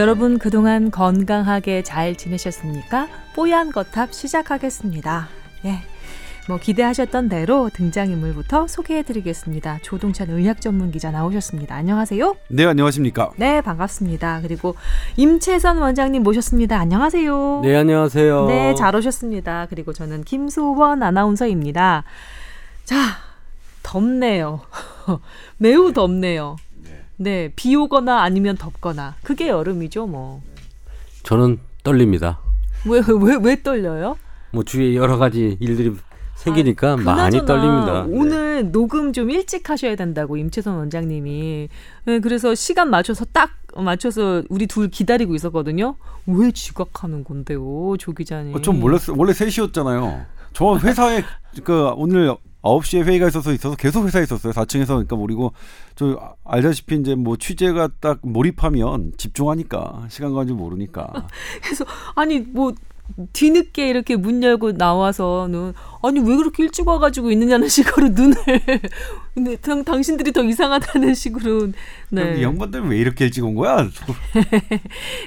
여러분 그동안 건강하게 잘 지내셨습니까? 뽀얀 거탑 시작하겠습니다. 예. 뭐 기대하셨던 대로 등장인물부터 소개해드리겠습니다. 조동찬 의학 전문 기자 나오셨습니다. 안녕하세요. 네, 안녕하십니까. 네, 반갑습니다. 그리고 임채선 원장님 모셨습니다. 안녕하세요. 네, 안녕하세요. 네, 잘 오셨습니다. 그리고 저는 김소원 아나운서입니다. 자, 덥네요. 매우 덥네요. 네, 비 오거나 아니면 덥거나 그게 여름이죠, 뭐. 저는 떨립니다. 왜 왜 왜 떨려요? 뭐 주위에 여러 가지 일들이 생기니까 아, 많이 그나저나 떨립니다. 오늘 네. 녹음 좀 일찍 하셔야 된다고 임채선 원장님이. 네, 그래서 시간 맞춰서 딱 맞춰서 우리 둘 기다리고 있었거든요. 왜 지각하는 건데요, 조 기자님? 어, 좀 몰랐어요. 원래 3시였잖아요. 저 회사에 그 오늘 9시에 회의가 있어서 있어서 계속 회사에 있었어요. 4층에서 그러니까 그리고 저 알다시피 이제 뭐 취재가 딱 몰입하면 집중하니까 시간 가는 줄 모르니까. 그래서 아니 뭐 뒤늦게 이렇게 문 열고 나와서는 아니 왜 그렇게 일찍 와가지고 있느냐는 식으로 눈을 근데 당, 당신들이 더 이상하다는 식으로 네. 이 양반들 왜 이렇게 일찍 온 거야?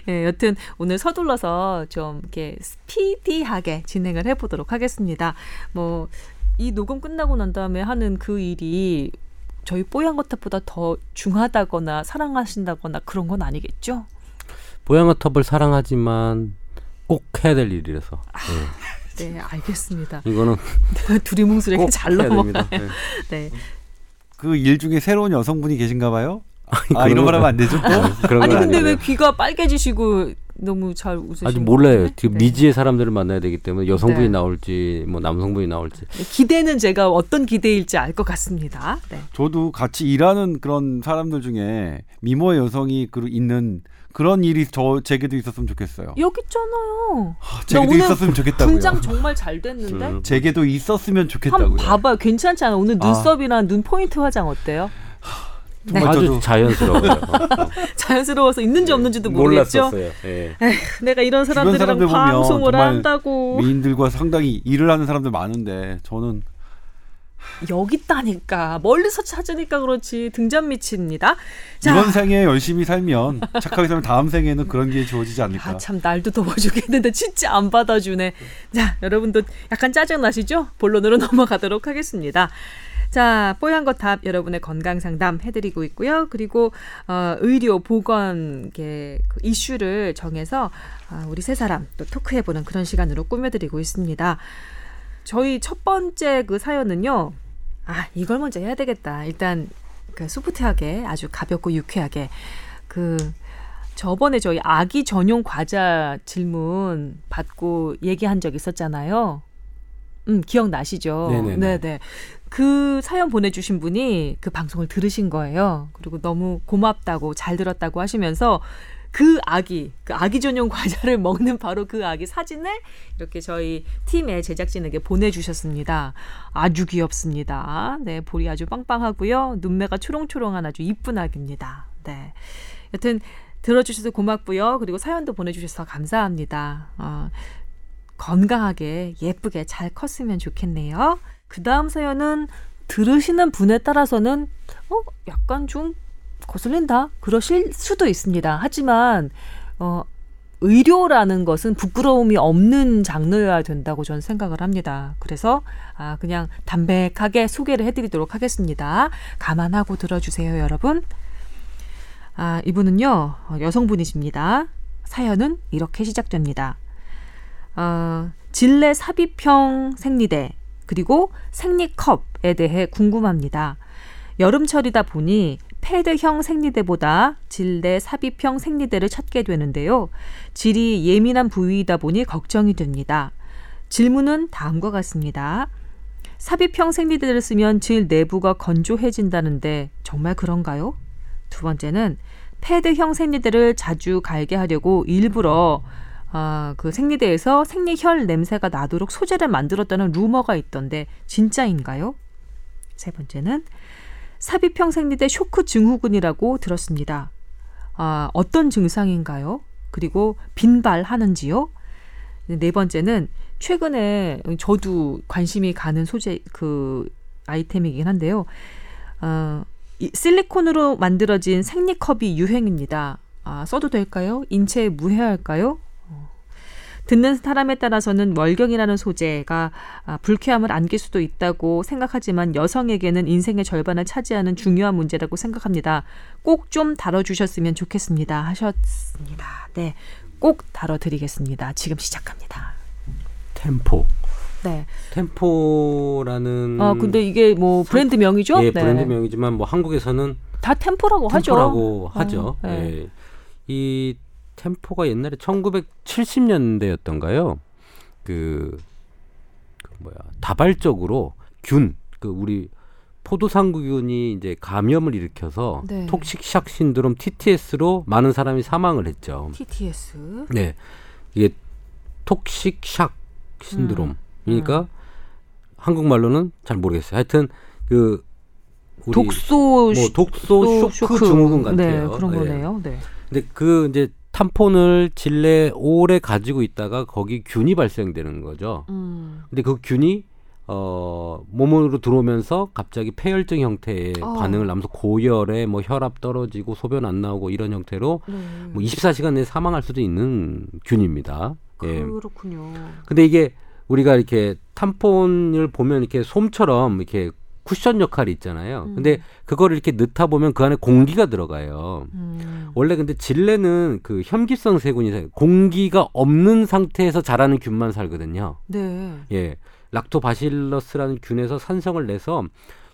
네, 여튼 오늘 서둘러서 좀 이렇게 스피디하게 진행을 해보도록 하겠습니다. 뭐 이 녹음 끝나고 난 다음에 하는 그 일이 저희 뽀얀 거탑보다 더 중하다거나 사랑하신다거나 그런 건 아니겠죠? 뽀얀 거탑을 사랑하지만 꼭 해야 될 일이라서. 아, 네. 네, 알겠습니다. 이거는 두리뭉술하게 잘 넘어가요. 네. 네. 그 일 중에 새로운 여성분이 계신가 봐요? 아, 이런 말 하면 안 되죠? 그런 아니 근데 아니고요. 왜 귀가 빨개지시고 너무 잘 웃으시는 아직 몰라요. 지금 네. 미지의 사람들을 만나야 되기 때문에 여성분이 네. 나올지 뭐 남성분이 나올지 네, 기대는 제가 어떤 기대일지 알 것 같습니다. 네. 저도 같이 일하는 그런 사람들 중에 미모의 여성이 있는 그런 일이 저 제게도 있었으면 좋겠어요. 여기 있잖아요. 아, 제게도 있었으면 좋겠다고요. 분장 정말 잘 됐는데. 음. 제게도 있었으면 좋겠다고요. 한번 봐봐요. 괜찮지 않아? 오늘 눈썹이랑 아. 눈 포인트 화장 어때요? 네. 아주 자연스러워요. 자연스러워서 있는지 네. 없는지도 모르겠죠. 몰랐었어요. 네. 에휴, 내가 이런 사람들이랑 방송을 한다고. 미인들과 상당히 일을 하는 사람들 많은데 저는 여기 있다니까 멀리서 찾으니까 그렇지 등잔 밑입니다. 자. 이번 생에 열심히 살면 착하게 살면 다음 생에는 그런 게 주어지지 않을까. 아, 참 날도 더워주겠는데 진짜 안 받아주네. 자 여러분도 약간 짜증 나시죠? 본론으로 넘어가도록 하겠습니다. 자, 뽀얀 거탑 여러분의 건강 상담 해드리고 있고요. 그리고 어, 의료 보건 그 이슈를 정해서 어, 우리 세 사람 또 토크해보는 그런 시간으로 꾸며드리고 있습니다. 저희 첫 번째 그 사연은요. 아, 이걸 먼저 해야 되겠다. 일단 그 소프트하게 아주 가볍고 유쾌하게 그 저번에 저희 아기 전용 과자 질문 받고 얘기한 적 있었잖아요. 음, 기억나시죠? 네네. 네 네. 그 사연 보내주신 분이 그 방송을 들으신 거예요. 그리고 너무 고맙다고 잘 들었다고 하시면서 그 아기, 그 아기 전용 과자를 먹는 바로 그 아기 사진을 이렇게 저희 팀의 제작진에게 보내주셨습니다. 아주 귀엽습니다. 네, 볼이 아주 빵빵하고요. 눈매가 초롱초롱한 아주 이쁜 아기입니다. 네. 여튼 들어주셔서 고맙고요. 그리고 사연도 보내주셔서 감사합니다. 어, 건강하게 예쁘게 잘 컸으면 좋겠네요. 그 다음 사연은 들으시는 분에 따라서는 어 약간 좀 거슬린다 그러실 수도 있습니다. 하지만 어 의료라는 것은 부끄러움이 없는 장르여야 된다고 저는 생각을 합니다. 그래서 아 그냥 담백하게 소개를 해드리도록 하겠습니다. 감안하고 들어주세요, 여러분. 아 이분은요 여성분이십니다. 사연은 이렇게 시작됩니다. 어, 진례 삽입형 생리대 그리고 생리컵에 대해 궁금합니다. 여름철이다 보니 패드형 생리대보다 질내 삽입형 생리대를 찾게 되는데요. 질이 예민한 부위이다 보니 걱정이 됩니다. 질문은 다음과 같습니다. 삽입형 생리대를 쓰면 질 내부가 건조해진다는데 정말 그런가요? 두 번째는 패드형 생리대를 자주 갈게 하려고 일부러 아, 그 생리대에서 생리혈 냄새가 나도록 소재를 만들었다는 루머가 있던데 진짜인가요? 세 번째는 삽입형 생리대 쇼크 증후군이라고 들었습니다. 아, 어떤 증상인가요? 그리고 빈발하는지요? 네 번째는 최근에 저도 관심이 가는 소재 그 아이템이긴 한데요. 어, 이 실리콘으로 만들어진 생리컵이 유행입니다. 아, 써도 될까요? 인체에 무해할까요? 어. 듣는 사람에 따라서는 월경이라는 소재가 아, 불쾌함을 안길 수도 있다고 생각하지만 여성에게는 인생의 절반을 차지하는 중요한 문제라고 생각합니다. 꼭 좀 다뤄주셨으면 좋겠습니다. 하셨습니다. 네. 꼭 다뤄드리겠습니다. 지금 시작합니다. 템포. 네. 템포라는 아, 근데 이게 뭐 브랜드 명이죠? 예, 네. 브랜드 명이지만 뭐 한국에서는 다 템포라고 하죠. 템포라고 하죠. 네. 예. 이 템포가 옛날에 1970년대였던가요? 그, 그 뭐야 다발적으로 균, 그 우리 포도상구균이 이제 감염을 일으켜서 네. 톡식샥 신드롬 TTS로 많은 사람이 사망을 했죠. TTS. 네, 이게 톡식샥 신드롬. 그러니까 한국말로는 잘 모르겠어요. 하여튼 그 독소 뭐 슈- 독소 쇼크, 증후군 같아요. 네, 그런 예. 거네요. 네. 근데 그 이제 탐폰을 질내 오래 가지고 있다가 거기 균이 발생되는 거죠. 음. 근데 그 균이 어 몸으로 들어오면서 갑자기 폐혈증 형태의 어. 반응을 하면서 고열에 뭐 혈압 떨어지고 소변 안 나오고 이런 형태로 네. 뭐 24시간 내에 사망할 수도 있는 균입니다. 예. 그렇군요. 근데 이게 우리가 이렇게 탐폰을 보면 이렇게 솜처럼 이렇게 쿠션 역할이 있잖아요. 음. 근데 그거를 이렇게 넣다 보면 그 안에 공기가 들어가요. 음. 원래 근데 질레는 그 혐기성 세균이 살- 공기가 없는 상태에서 자라는 균만 살거든요. 네. 예. 락토바실러스라는 균에서 산성을 내서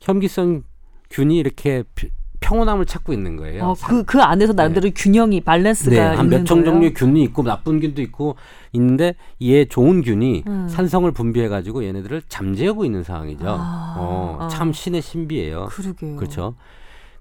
혐기성 균이 이렇게 피- 평온함을 찾고 있는 거예요. 어, 그, 그 안에서 나름대로 균형이 밸런스가 네, 한 있는 몇종 거예요? 종류의 균이 있고 나쁜 균도 있고 있는데 얘 좋은 균이 음. 산성을 분비해 가지고 얘네들을 잠재우고 있는 상황이죠. 아, 어, 아. 참 신의 신비예요. 그러게요. 그렇죠.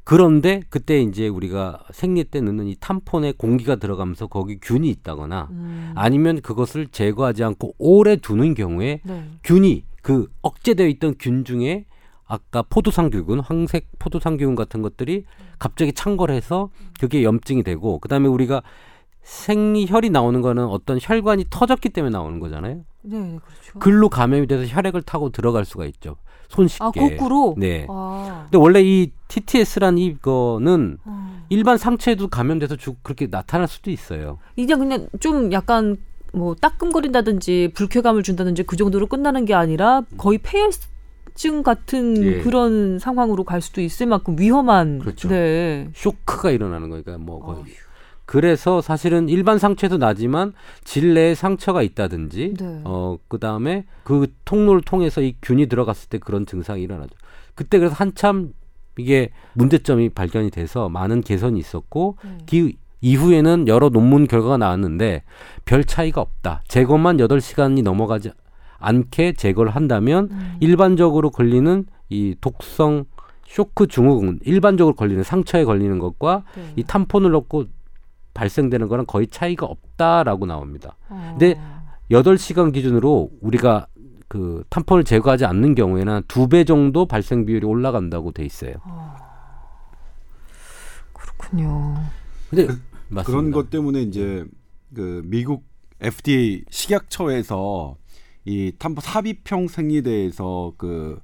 그런데 그때 이제 우리가 생리 때 넣는 이 탐폰에 공기가 들어가면서 거기 균이 있다거나 음. 아니면 그것을 제거하지 않고 오래 두는 경우에 네. 균이 그 억제되어 있던 균 중에 아까 포도상균, 황색 포도상균 같은 것들이 갑자기 창궐해서 그게 염증이 되고 그다음에 우리가 생리혈이 나오는 거는 어떤 혈관이 터졌기 때문에 나오는 거잖아요. 네, 네, 그렇죠. 글로 감염이 돼서 혈액을 타고 들어갈 수가 있죠. 손쉽게. 아, 거꾸로? 네. 아. 근데 원래 이 TTS란 이거는 어. 일반 상처에도 감염돼서 죽 그렇게 나타날 수도 있어요. 이제 그냥 좀 약간 뭐 따끔거린다든지 불쾌감을 준다든지 그 정도로 끝나는 게 아니라 거의 폐혈 증 같은 예. 그런 상황으로 갈 수도 있을 만큼 위험한 그렇죠. 네. 쇼크가 일어나는 거니까 뭐 거의. 어휴. 그래서 사실은 일반 상처에도 나지만 질내에 상처가 있다든지 네. 어 그다음에 그 통로를 통해서 이 균이 들어갔을 때 그런 증상이 일어나죠. 그때 그래서 한참 이게 문제점이 발견이 돼서 많은 개선이 있었고 네. 그 이후에는 여러 논문 결과가 나왔는데 별 차이가 없다. 제거만 8시간이 넘어가지 않게 제거를 한다면 음. 일반적으로 걸리는 이 독성 쇼크 증후군 일반적으로 걸리는 상처에 걸리는 것과 네. 이 탐폰을 넣고 발생되는 거랑 거의 차이가 없다라고 나옵니다. 어. 근데 8시간 기준으로 우리가 그 탐폰을 제거하지 않는 경우에는 두 배 정도 발생 비율이 올라간다고 돼 있어요. 그렇군요. 근데 그런 맞습니다. 것 때문에 이제 그 미국 FDA 식약처에서 이 탐포 삽입형 생리대에서 그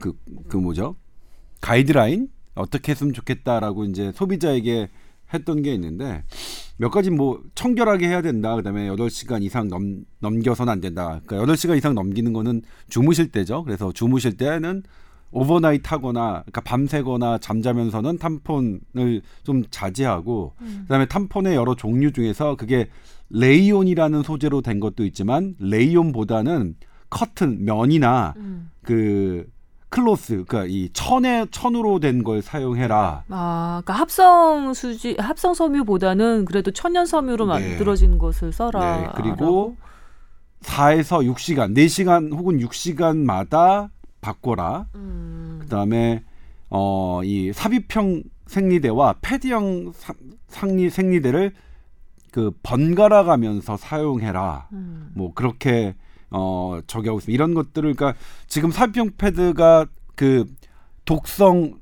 그, 그 뭐죠? 가이드라인 어떻게 했으면 좋겠다라고 이제 소비자에게 했던 게 있는데 몇 가지 뭐 청결하게 해야 된다. 그다음에 8시간 이상 넘, 넘겨서는 안 된다. 그러니까 8시간 이상 넘기는 거는 주무실 때죠. 그래서 주무실 때는 오버나이트 하거나 그러니까 밤새거나 잠자면서는 탐폰을 좀 자제하고 그다음에 탐폰의 여러 종류 중에서 그게 레이온이라는 소재로 된 것도 있지만 레이온보다는 커튼 면이나 음. 그 클로스 그러니까 이 천에 천으로 된 걸 사용해라. 아, 그러니까 합성 수지 합성 섬유보다는 그래도 천연 섬유로 네. 만들어진 것을 써라. 네, 그리고 4에서 6시간, 4시간 혹은 6시간마다 바꿔라. 음. 그다음에 어 이 삽입형 생리대와 패드형 사- 상리 생리대를 그 번갈아 가면서 사용해라. 음. 뭐 그렇게 어 저기하고 있습니다. 이런 것들을 그러니까 지금 삽입형 패드가 그 독성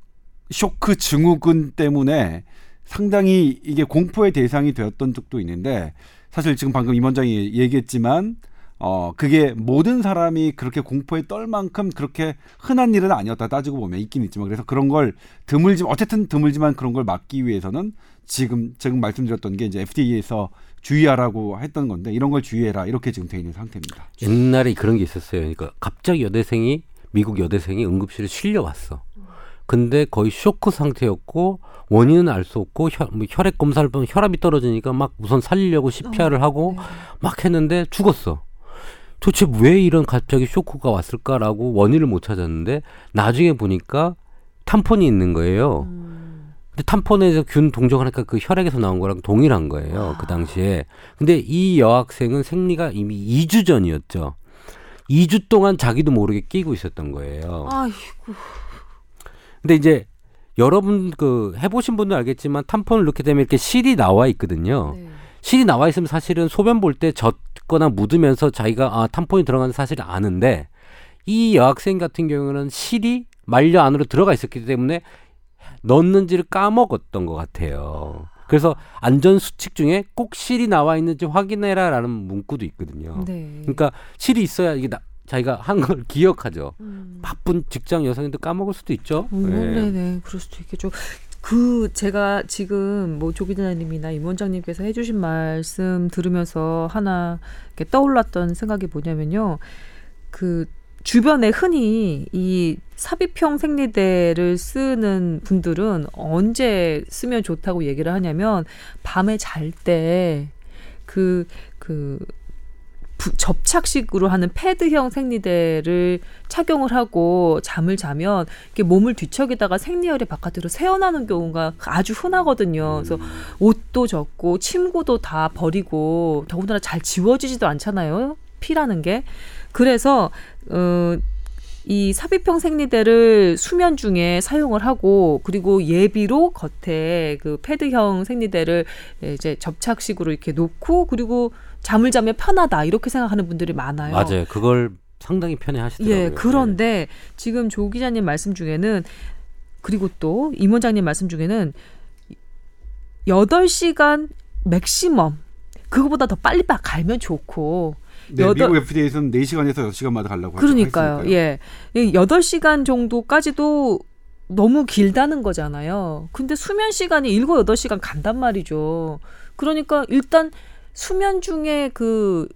쇼크 증후군 때문에 상당히 이게 공포의 대상이 되었던 적도 있는데 사실 지금 방금 임 원장이 얘기했지만 어 그게 모든 사람이 그렇게 공포에 떨 만큼 그렇게 흔한 일은 아니었다 따지고 보면 있긴 있지만 그래서 그런 걸 드물지만 어쨌든 드물지만 그런 걸 막기 위해서는 지금 지금 말씀드렸던 게 이제 FDA에서 주의하라고 했던 건데 이런 걸 주의해라 이렇게 지금 돼 있는 상태입니다. 옛날에 그런 게 있었어요. 그러니까 갑자기 여대생이 미국 여대생이 응급실에 실려왔어. 근데 거의 쇼크 상태였고 원인은 알 수 없고 혈, 뭐 혈액 검사를 보면 혈압이 떨어지니까 막 우선 살리려고 CPR을 하고 네. 막 했는데 죽었어. 도대체 왜 이런 갑자기 쇼크가 왔을까라고 원인을 못 찾았는데 나중에 보니까 탐폰이 있는 거예요. 음. 근데 탐폰에서 균 동정하니까 그 혈액에서 나온 거랑 동일한 거예요. 그 당시에. 근데 이 여학생은 생리가 이미 2주 전이었죠. 2주 동안 자기도 모르게 끼고 있었던 거예요. 아이고. 근데 이제 여러분 그 해보신 분들 알겠지만 탐폰을 넣게 되면 이렇게 실이 나와 있거든요. 네. 실이 나와 있으면 사실은 소변 볼 때 젖거나 묻으면서 자기가 아 탐폰이 들어가는 사실을 아는데 이 여학생 같은 경우는 실이 말려 안으로 들어가 있었기 때문에 넣는지를 까먹었던 것 같아요. 그래서 안전 수칙 중에 꼭 실이 나와 있는지 확인해라라는 문구도 있거든요. 네. 그러니까 실이 있어야 이게 나, 자기가 한 걸 기억하죠. 음. 바쁜 직장 여성인데 까먹을 수도 있죠. 음, 예. 네네, 그럴 수도 있겠죠. 그 제가 지금 뭐 조 기자님이나 임 원장님께서 해주신 말씀 들으면서 하나 이렇게 떠올랐던 생각이 뭐냐면요. 그 주변에 흔히 이 삽입형 생리대를 쓰는 분들은 언제 쓰면 좋다고 얘기를 하냐면 밤에 잘 때 그그 접착식으로 하는 패드형 생리대를 착용을 하고 잠을 자면 이렇게 몸을 뒤척이다가 생리혈이 바깥으로 새어나는 경우가 아주 흔하거든요. 그래서 옷도 젖고 침구도 다 버리고 더군다나 잘 지워지지도 않잖아요. 피라는 게. 그래서 어. 이 삽입형 생리대를 수면 중에 사용을 하고 그리고 예비로 겉에 그 패드형 생리대를 이제 접착식으로 이렇게 놓고 그리고 잠을 자면 편하다 이렇게 생각하는 분들이 많아요. 맞아요. 그걸 상당히 편해 하시더라고요. 예, 그런데 지금 조 기자님 말씀 중에는 그리고 또 임 원장님 말씀 중에는 여덟 시간 맥시멈 그거보다 더 빨리 빠 갈면 좋고 네, 여덟- 미국 FDA에서는 4시간에서 6시간마다 가려고 그러니까요. 했으니까요. 예. 이 여덟 시간 정도까지도 너무 길다는 거잖아요. 근데 수면 시간이 일곱 여덟 시간 간단 말이죠. 그러니까 일단 수면 중에 그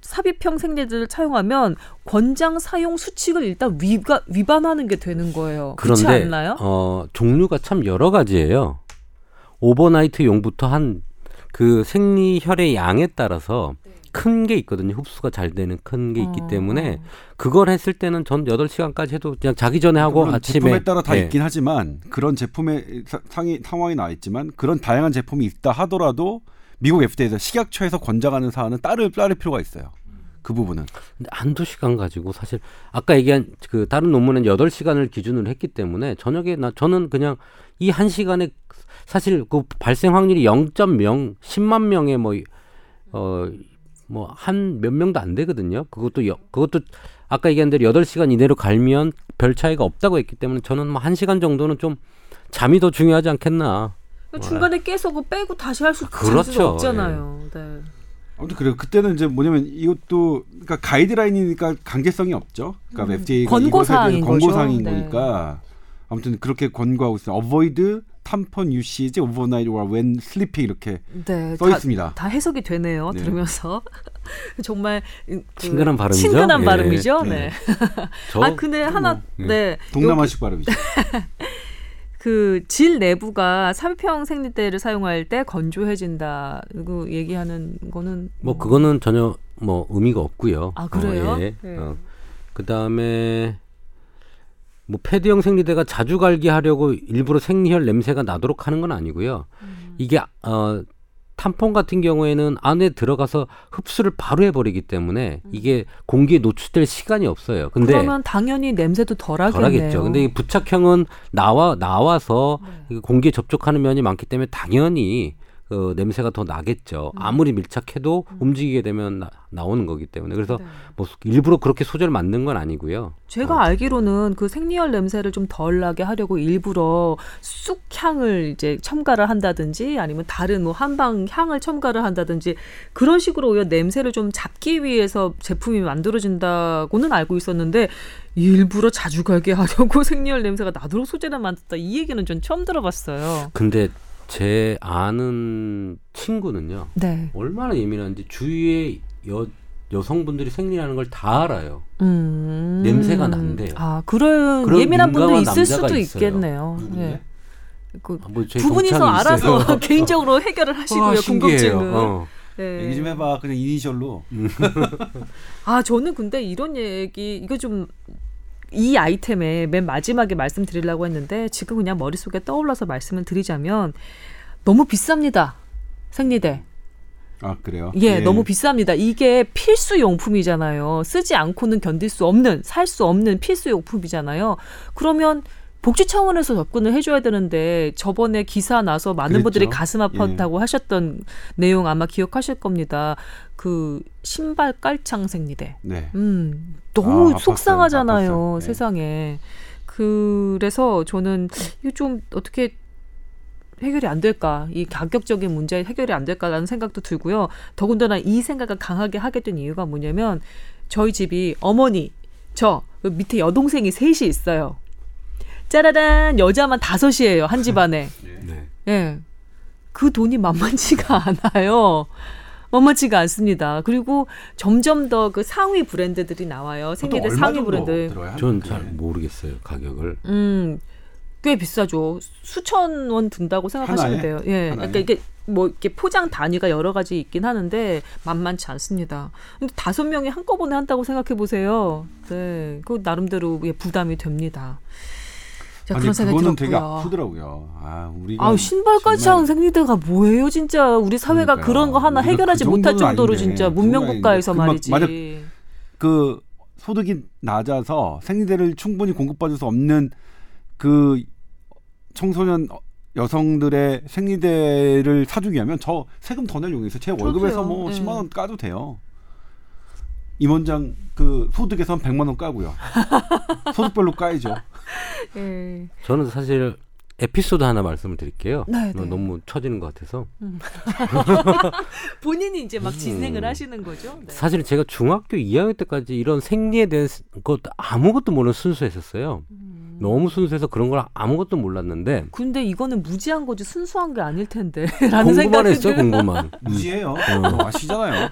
삽입형 생리대를 사용하면 권장 사용 수칙을 일단 위가, 위반하는 게 되는 거예요. 그렇지 그런데 않나요? 어, 종류가 참 여러 가지예요. 오버나이트용부터 한 그 생리혈의 양에 따라서 큰 게 있거든요. 흡수가 잘 되는 큰 게 있기 어. 때문에 그걸 했을 때는 전 8시간까지 해도 그냥 자기 전에 하고 아침에 제품에 따라 다 예. 있긴 하지만 그런 제품의 상이 상황이 나와 있지만 그런 다양한 제품이 있다 하더라도 미국 FDA에서 식약처에서 권장하는 사안은 따를 따를 필요가 있어요. 그 부분은 근데 한두 시간 가지고 사실 아까 얘기한 그 다른 논문은 여덟 시간을 기준으로 했기 때문에 저녁에 나 저는 그냥 이 한 시간에 사실 그 발생 확률이 0.0 10만 명에 뭐 어 뭐 한 몇 명도 안 되거든요. 그것도 여, 그것도 아까 얘기한 대로 여덟 시간 이내로 갈면 별 차이가 없다고 했기 때문에 저는 뭐 한 시간 정도는 좀 잠이 더 중요하지 않겠나. 중간에 깨서 그거 빼고 다시 할수 그렇죠. 없잖아요. 네. 아무튼 그래요. 그때는 이제 뭐냐면 이것도 그러니까 가이드라인이니까 강제성이 없죠. 그러니까 음, FDA가 권고사항인 권고사항인. 네. 거니까 아무튼 그렇게 권고하고 있어요. Avoid tampon usage overnight or when sleepy 이렇게 네. 써 다- 있습니다. 다 해석이 되네요. 네. 들으면서 정말 그 친근한 발음이죠? 친근한 예. 발음이죠. 네. 네. 저아 근데 하나 예. 네. 동남아식 발음이죠. 그 질 내부가 삽입형 생리대를 사용할 때 건조해진다. 그 얘기하는 거는 뭐 그거는 전혀 뭐 의미가 없고요. 아, 그래요? 어, 예. 네. 어. 그다음에 뭐 패드형 생리대가 자주 갈기 하려고 일부러 생리혈 냄새가 나도록 하는 건 아니고요. 음. 이게 어 탐폰 같은 경우에는 안에 들어가서 흡수를 바로 해버리기 때문에 이게 공기에 노출될 시간이 없어요. 근데 음. 그러면 당연히 냄새도 덜하겠네요. 덜하겠죠. 근데 이 부착형은 나와 나와서 네. 이 공기에 접촉하는 면이 많기 때문에 당연히 그 냄새가 더 나겠죠. 음. 아무리 밀착해도 움직이게 되면 나, 나오는 거기 때문에 그래서 네. 뭐 일부러 그렇게 소재를 만든 건 아니고요. 제가 알기로는 그 생리혈 냄새를 좀 덜 나게 하려고 일부러 쑥향을 이제 첨가를 한다든지 아니면 다른 뭐 한방 향을 첨가를 한다든지 그런 식으로 오히려 냄새를 좀 잡기 위해서 제품이 만들어진다고는 알고 있었는데 일부러 자주 가게 하려고 생리혈 냄새가 나도록 소재를 만들었다 이 얘기는 전 처음 들어봤어요. 근데 제 아는 친구는요. 네. 얼마나 예민한지 주위에 여 여성분들이 생리하는 걸 다 알아요. 음. 냄새가 난대요. 아 그런, 그런 예민한 분도 민감한 있을 수도 있어요. 있겠네요. 누군데? 예. 그 아, 뭐 두 분이서 알아서. 개인적으로 해결을 하시고요. 아, 신기해요. 궁금증은. 어. 네. 얘기 좀 해봐. 그냥 이니셜로. 아 저는 근데 이런 얘기 이거 좀 이 아이템에 맨 마지막에 말씀드리려고 했는데 지금 그냥 머릿속에 떠올라서 말씀을 드리자면 너무 비쌉니다. 생리대. 아 그래요? 예, 너무 비쌉니다. 이게 필수 용품이잖아요. 쓰지 않고는 견딜 수 없는, 살 수 없는 필수 용품이잖아요. 그러면 복지 차원에서 접근을 해줘야 되는데 저번에 기사 나서 많은 그랬죠. 분들이 가슴 아팠다고 하셨던 내용 아마 기억하실 겁니다. 그 신발 깔창 생리대. 네. 음, 너무 아. 속상하잖아요, 아팠어요. 네. 세상에. 그래서 저는 이거 좀 어떻게 해결이 안 될까, 이 가격적인 문제 해결이 안 될까라는 생각도 들고요. 더군다나 이 생각을 강하게 하게 된 이유가 뭐냐면 저희 집이 어머니, 저그 밑에 여동생이 셋이 있어요. 짜라란 여자만 다섯이에요 한 집안에. 네. 예. 그 돈이 만만치가 않아요. 만만치가 않습니다. 그리고 점점 더 그 상위 브랜드들이 나와요. 생리대 상위 브랜드. 전 잘 모르겠어요 가격을. 음, 꽤 비싸죠. 수천 원 든다고 생각하시면 하나에? 돼요. 예. 하나에? 그러니까 이게 뭐 이렇게 포장 단위가 여러 가지 있긴 하는데 만만치 않습니다. 근데 다섯 명이 한꺼번에 한다고 생각해 보세요. 네. 그 나름대로 예, 부담이 됩니다. 자, 아니 그런 생각이 그거는. 되게 아프더라고요. 아 우리가 아우 신발까지 한 생리대가 뭐예요 진짜 우리 사회가 그러니까요. 그런 거 하나 우리가 해결하지 그 못할 정도로 아닌데. 진짜 그 문명 국가에서. 말이지 그 막- 그 소득이 낮아서 생리대를 충분히 공급받을 수 없는 그 청소년 여성들의 생리대를 사주기 하면 저 세금 더낼 있어요. 제 월급에서. 뭐 네. 10만 원 까도 돼요. 임원장 그 소득에선 100만 원 까고요. 소득별로 까야죠. 예. 저는 사실 에피소드 하나 말씀을 드릴게요. 네, 너- 네. 너무 처지는 것 같아서. 본인이 이제 막 진행을 음. 하시는 거죠. 네. 사실은 제가 중학교 2학년 때까지 이런 생리에 대한 것 아무것도 모르는 순수했었어요. 음. 너무 순수해서 그런 걸 아무것도 몰랐는데 근데 이거는 무지한 거지 순수한 게 아닐 텐데. 라는 생각이 했어요, 들- 공부만. 무지해요. 어. 아시잖아요.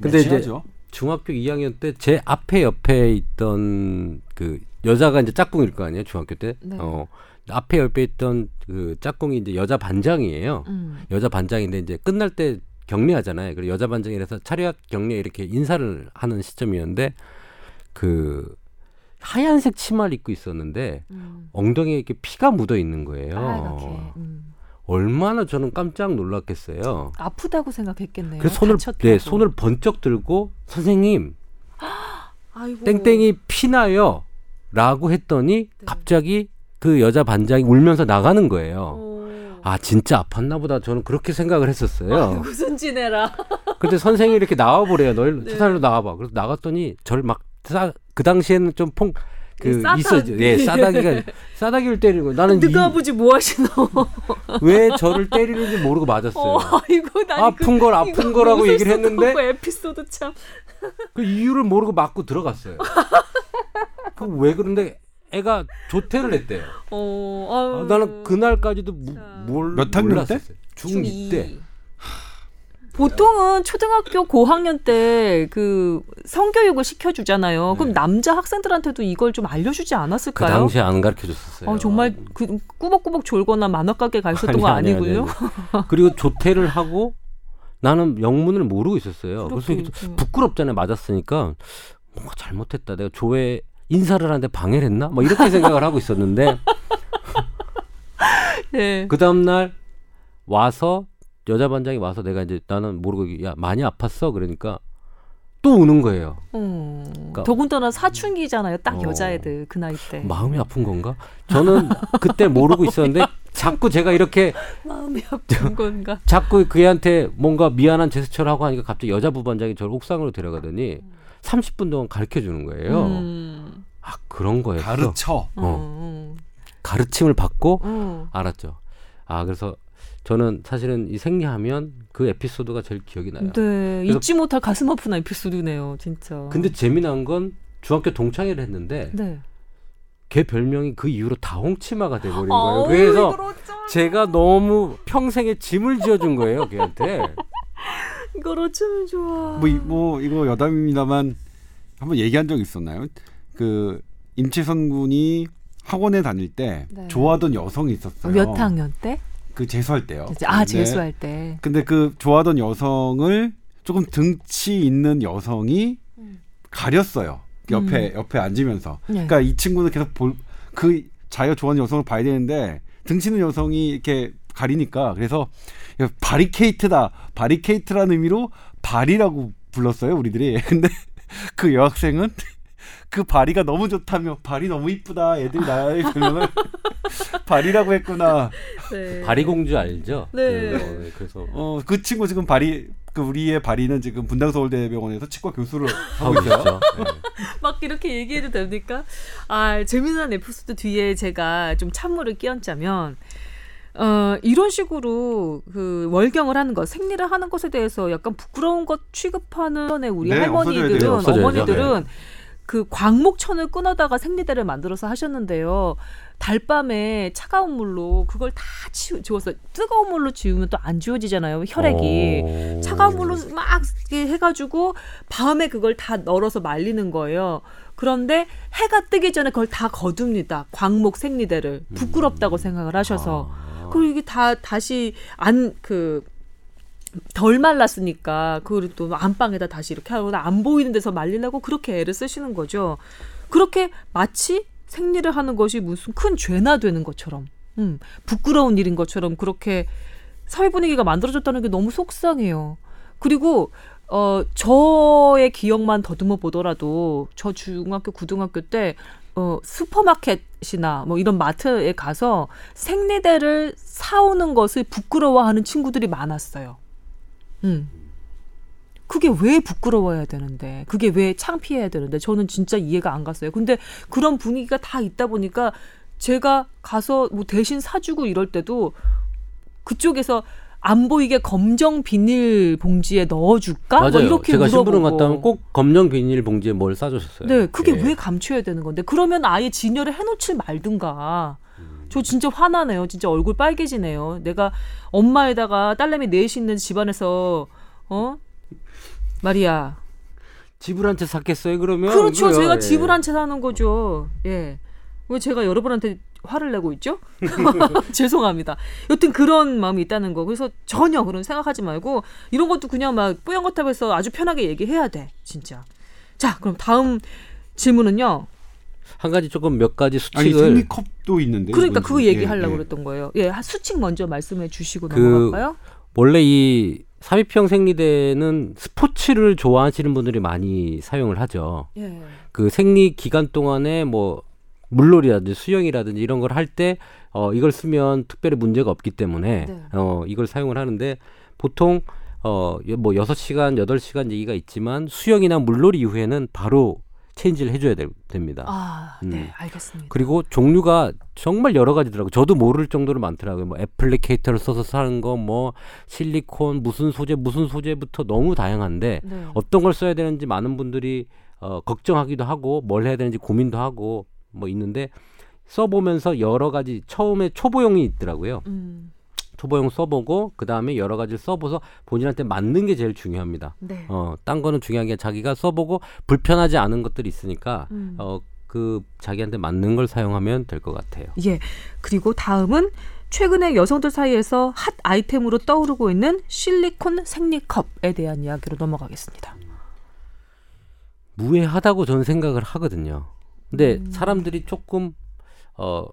근데 이제 무지하죠. 중학교 2학년 때 제 앞에 옆에 있던 그 여자가 이제 짝꿍일 거 아니에요, 중학교 때. 네. 어. 앞에 옆에 있던 그 짝꿍이 이제 여자 반장이에요. 음. 여자 반장인데 이제 끝날 때 격려하잖아요. 그리고 여자 반장이라서 차렷 격려 이렇게 인사를 하는 시점이었는데 그 하얀색 치마를 입고 있었는데 음. 엉덩이에 이렇게 피가 묻어 있는 거예요. 음. 얼마나 저는 깜짝 놀랐겠어요. 아프다고 생각했겠네요. 그래서 손을 다쳤다고. 네, 손을 번쩍 들고 선생님 아이고. 땡땡이 피나요 라고 했더니 네. 갑자기 그 여자 반장이 울면서 나가는 거예요. 어. 아 진짜 아팠나 보다 저는 그렇게 생각을 했었어요. 아이고 순진해라. 근데 선생님이 이렇게 나와보래요. 너희 네. 세상으로 나와봐. 그래서 나갔더니 저를 막그 당시에는 좀 퐁그 네, 싸다. 있어 예 싸다기가 싸다기를 때리는 거예요. 나는 너가 아버지 뭐 하시노? 이, 왜 저를 때리는지 모르고 맞았어요. 어, 아이고 난 아픈 걸 아픈 거라고 얘기를 했는데 그 에피소드 참. 그 이유를 모르고 맞고 들어갔어요. 그왜 그런데 애가 조퇴를 했대요. 어, 아, 아유. 나는 그날까지도 무. 뭘몇 학년 몰랐었어요. 중2. 중2 때. 보통은 초등학교 고학년 때 그 성교육을 시켜주잖아요. 그럼 네. 남자 학생들한테도 이걸 좀 알려주지 그 않았을까요? 당시에 안 가르쳐 줬었어요. 어, 정말 그 꾸벅꾸벅 졸거나 만화가게 가 있었던 거 아니, 아니, 아니고요. 아니, 아니. 그리고 조퇴를 하고 나는 영문을 모르고 있었어요. 그래서. 부끄럽잖아요. 맞았으니까 뭔가 잘못했다. 내가 조회 인사를 하는데 방해를 했나? 뭐 이렇게 생각을 하고 있었는데 네. 그 다음 날 와서 여자 반장이 와서 내가 이제 나는 모르고 야 많이 아팠어 그러니까 또 우는 거예요. 어, 그러니까- 더군다나 사춘기잖아요. 딱 어. 여자애들 그 나이 때. 마음이 아픈 건가? 저는 그때 모르고 있었는데 자꾸 제가 이렇게 마음이 아픈 건가? 자꾸 그애한테 뭔가 미안한 제스처를 하고 하니까 갑자기 여자 부반장이 저를 옥상으로 데려가더니 30분 동안 가르쳐 주는 거예요. 음. 아 그런 거였어. 가르쳐. 어. 가르침을 받고 어. 알았죠. 아 그래서 저는 사실은 이 생리하면 그 에피소드가 제일 기억이 나요. 네, 잊지 못할 가슴 아픈 에피소드네요, 진짜. 근데 재미난 건 중학교 동창회를 했는데 네. 걔 별명이 그 이후로 다홍치마가 돼버린 거예요. 그래서. 제가 너무 평생에 짐을 지어준 거예요, 걔한테. 이걸 어쩌면 좋아. 뭐, 이- 뭐 이거 여담입니다만 한번 얘기한 적 있었나요? 그 임채선 군이 학원에 다닐 때 네. 좋아하던 여성이 있었어요. 몇 학년 때? 그 재수할 때요. 아, 네. 재수할 때. 근데 그 좋아하던 여성을 조금 등치 있는 여성이 음. 가렸어요. 옆에 옆에 앉으면서. 네. 그러니까 이 친구는 계속 볼 그 자기가 좋아하는 여성을 봐야 되는데 등치 있는 여성이 이렇게 가리니까 그래서 바리케이트다 바리케이트라는 의미로 발이라고 불렀어요 우리들이. 근데 그 여학생은 그 바리가 너무 좋다며 발이 너무 이쁘다 애들이 나의 별명을 발이라고 했구나. 네. 바리공주 알죠? 네. 그, 그래서 어 그 친구 지금 바리 그 우리의 바리는 지금 분당 서울대병원에서 치과 교수를 하고 있어요. 있죠. 네. 막 이렇게 얘기해도 됩니까? 아, 재미난 에피소드 뒤에 제가 좀 찬물을 끼얹자면 어, 이런 식으로 그 월경을 하는 것, 생리를 하는 것에 대해서 약간 부끄러운 것 취급하는 우리 네, 할머니들은. 어머니들은 그 광목천을 끊어다가 생리대를 만들어서 하셨는데요. 달밤에 차가운 물로 그걸 다 치우, 지웠어요. 뜨거운 물로 지우면 또 안 지워지잖아요. 혈액이. 오. 차가운 물로 막 해가지고 밤에 그걸 다 널어서 말리는 거예요. 그런데 해가 뜨기 전에 그걸 다 거둡니다. 광목 생리대를 부끄럽다고 생각을 하셔서 아. 그리고 이게 다 다시 안그 덜 말랐으니까 그걸 또 안방에다 다시 이렇게 하고 안 보이는 데서 말리려고 그렇게 애를 쓰시는 거죠. 그렇게 마치 생리를 하는 것이 무슨 큰 죄나 되는 것처럼, 음, 부끄러운 일인 것처럼 그렇게 사회 분위기가 만들어졌다는 게 너무 속상해요. 그리고 어 저의 기억만 더듬어 보더라도 저 중학교 고등학교 때 어, 슈퍼마켓이나 뭐 이런 마트에 가서 생리대를 사오는 것을 부끄러워하는 친구들이 많았어요. 음. 그게 왜 부끄러워야 되는데, 그게 왜 창피해야 되는데, 저는 진짜 이해가 안 갔어요. 근데 그런 분위기가 다 있다 보니까 제가 가서 뭐 대신 사주고 이럴 때도 그쪽에서 안 보이게 검정 비닐 봉지에 넣어줄까? 뭐 맞아요. 이렇게 제가 물어보고. 갔다 하면 꼭 검정 비닐 봉지에 뭘 싸주셨어요. 네, 그게 예. 왜 감춰야 되는 건데? 그러면 아예 진열을 해놓질 말든가. 저 진짜 화나네요. 진짜 얼굴 빨개지네요. 내가 엄마에다가 딸내미 넷이 있는 집안에서 어 말이야. 집을 한 채 샀겠어요 그러면? 그렇죠. 그래요. 제가 예. 집을 한 채 사는 거죠. 예. 왜 제가 여러분한테 화를 내고 있죠? 죄송합니다. 여튼 그런 마음이 있다는 거. 그래서 전혀 그런 생각하지 말고 이런 것도 그냥 막 뽀얀 거탑에서 아주 편하게 얘기해야 돼. 진짜. 자, 그럼 다음 질문은요. 한 가지 조금 몇 가지 아니 수칙을 생리컵도 있는데. 그러니까 그 좀- 얘기하려고 예, 예. 그랬던 거예요. 예, 한 수칙 먼저 말씀해 주시고 그- 넘어갈까요? 원래 이 삼위평 생리대는 스포츠를 좋아하시는 분들이 많이 사용을 하죠. 예. 그 생리 기간 동안에 뭐 물놀이라든지 수영이라든지 이런 걸 할 때 어, 이걸 쓰면 특별히 문제가 없기 때문에 네. 어, 이걸 사용을 하는데 보통 어, 뭐 여섯 시간 여덟 시간 얘기가 있지만 수영이나 물놀이 이후에는 바로 체인지를 해줘야 될- 됩니다. 아, 음. 네, 알겠습니다. 그리고 종류가 정말 여러 가지더라고요. 저도 모를 정도로 많더라고요. 뭐 애플리케이터를 써서 사는 거, 뭐 실리콘, 무슨 소재, 무슨 소재부터 너무 다양한데 네. 어떤 걸 써야 되는지 많은 분들이 어, 걱정하기도 하고 뭘 해야 되는지 고민도 하고 뭐 있는데 써보면서 여러 가지 처음에 초보용이 있더라고요. 음, 초보용 써보고 그 다음에 여러 가지를 써보서 본인한테 맞는 게 제일 중요합니다. 네. 어, 딴 거는 중요한 게 자기가 써보고 불편하지 않은 것들이 있으니까 음. 어, 그 자기한테 맞는 걸 사용하면 될 것 같아요. 예. 그리고 다음은 최근에 여성들 사이에서 핫 아이템으로 떠오르고 있는 실리콘 생리컵에 대한 이야기로 넘어가겠습니다. 무해하다고 저는 생각을 하거든요. 근데 음. 사람들이 조금 어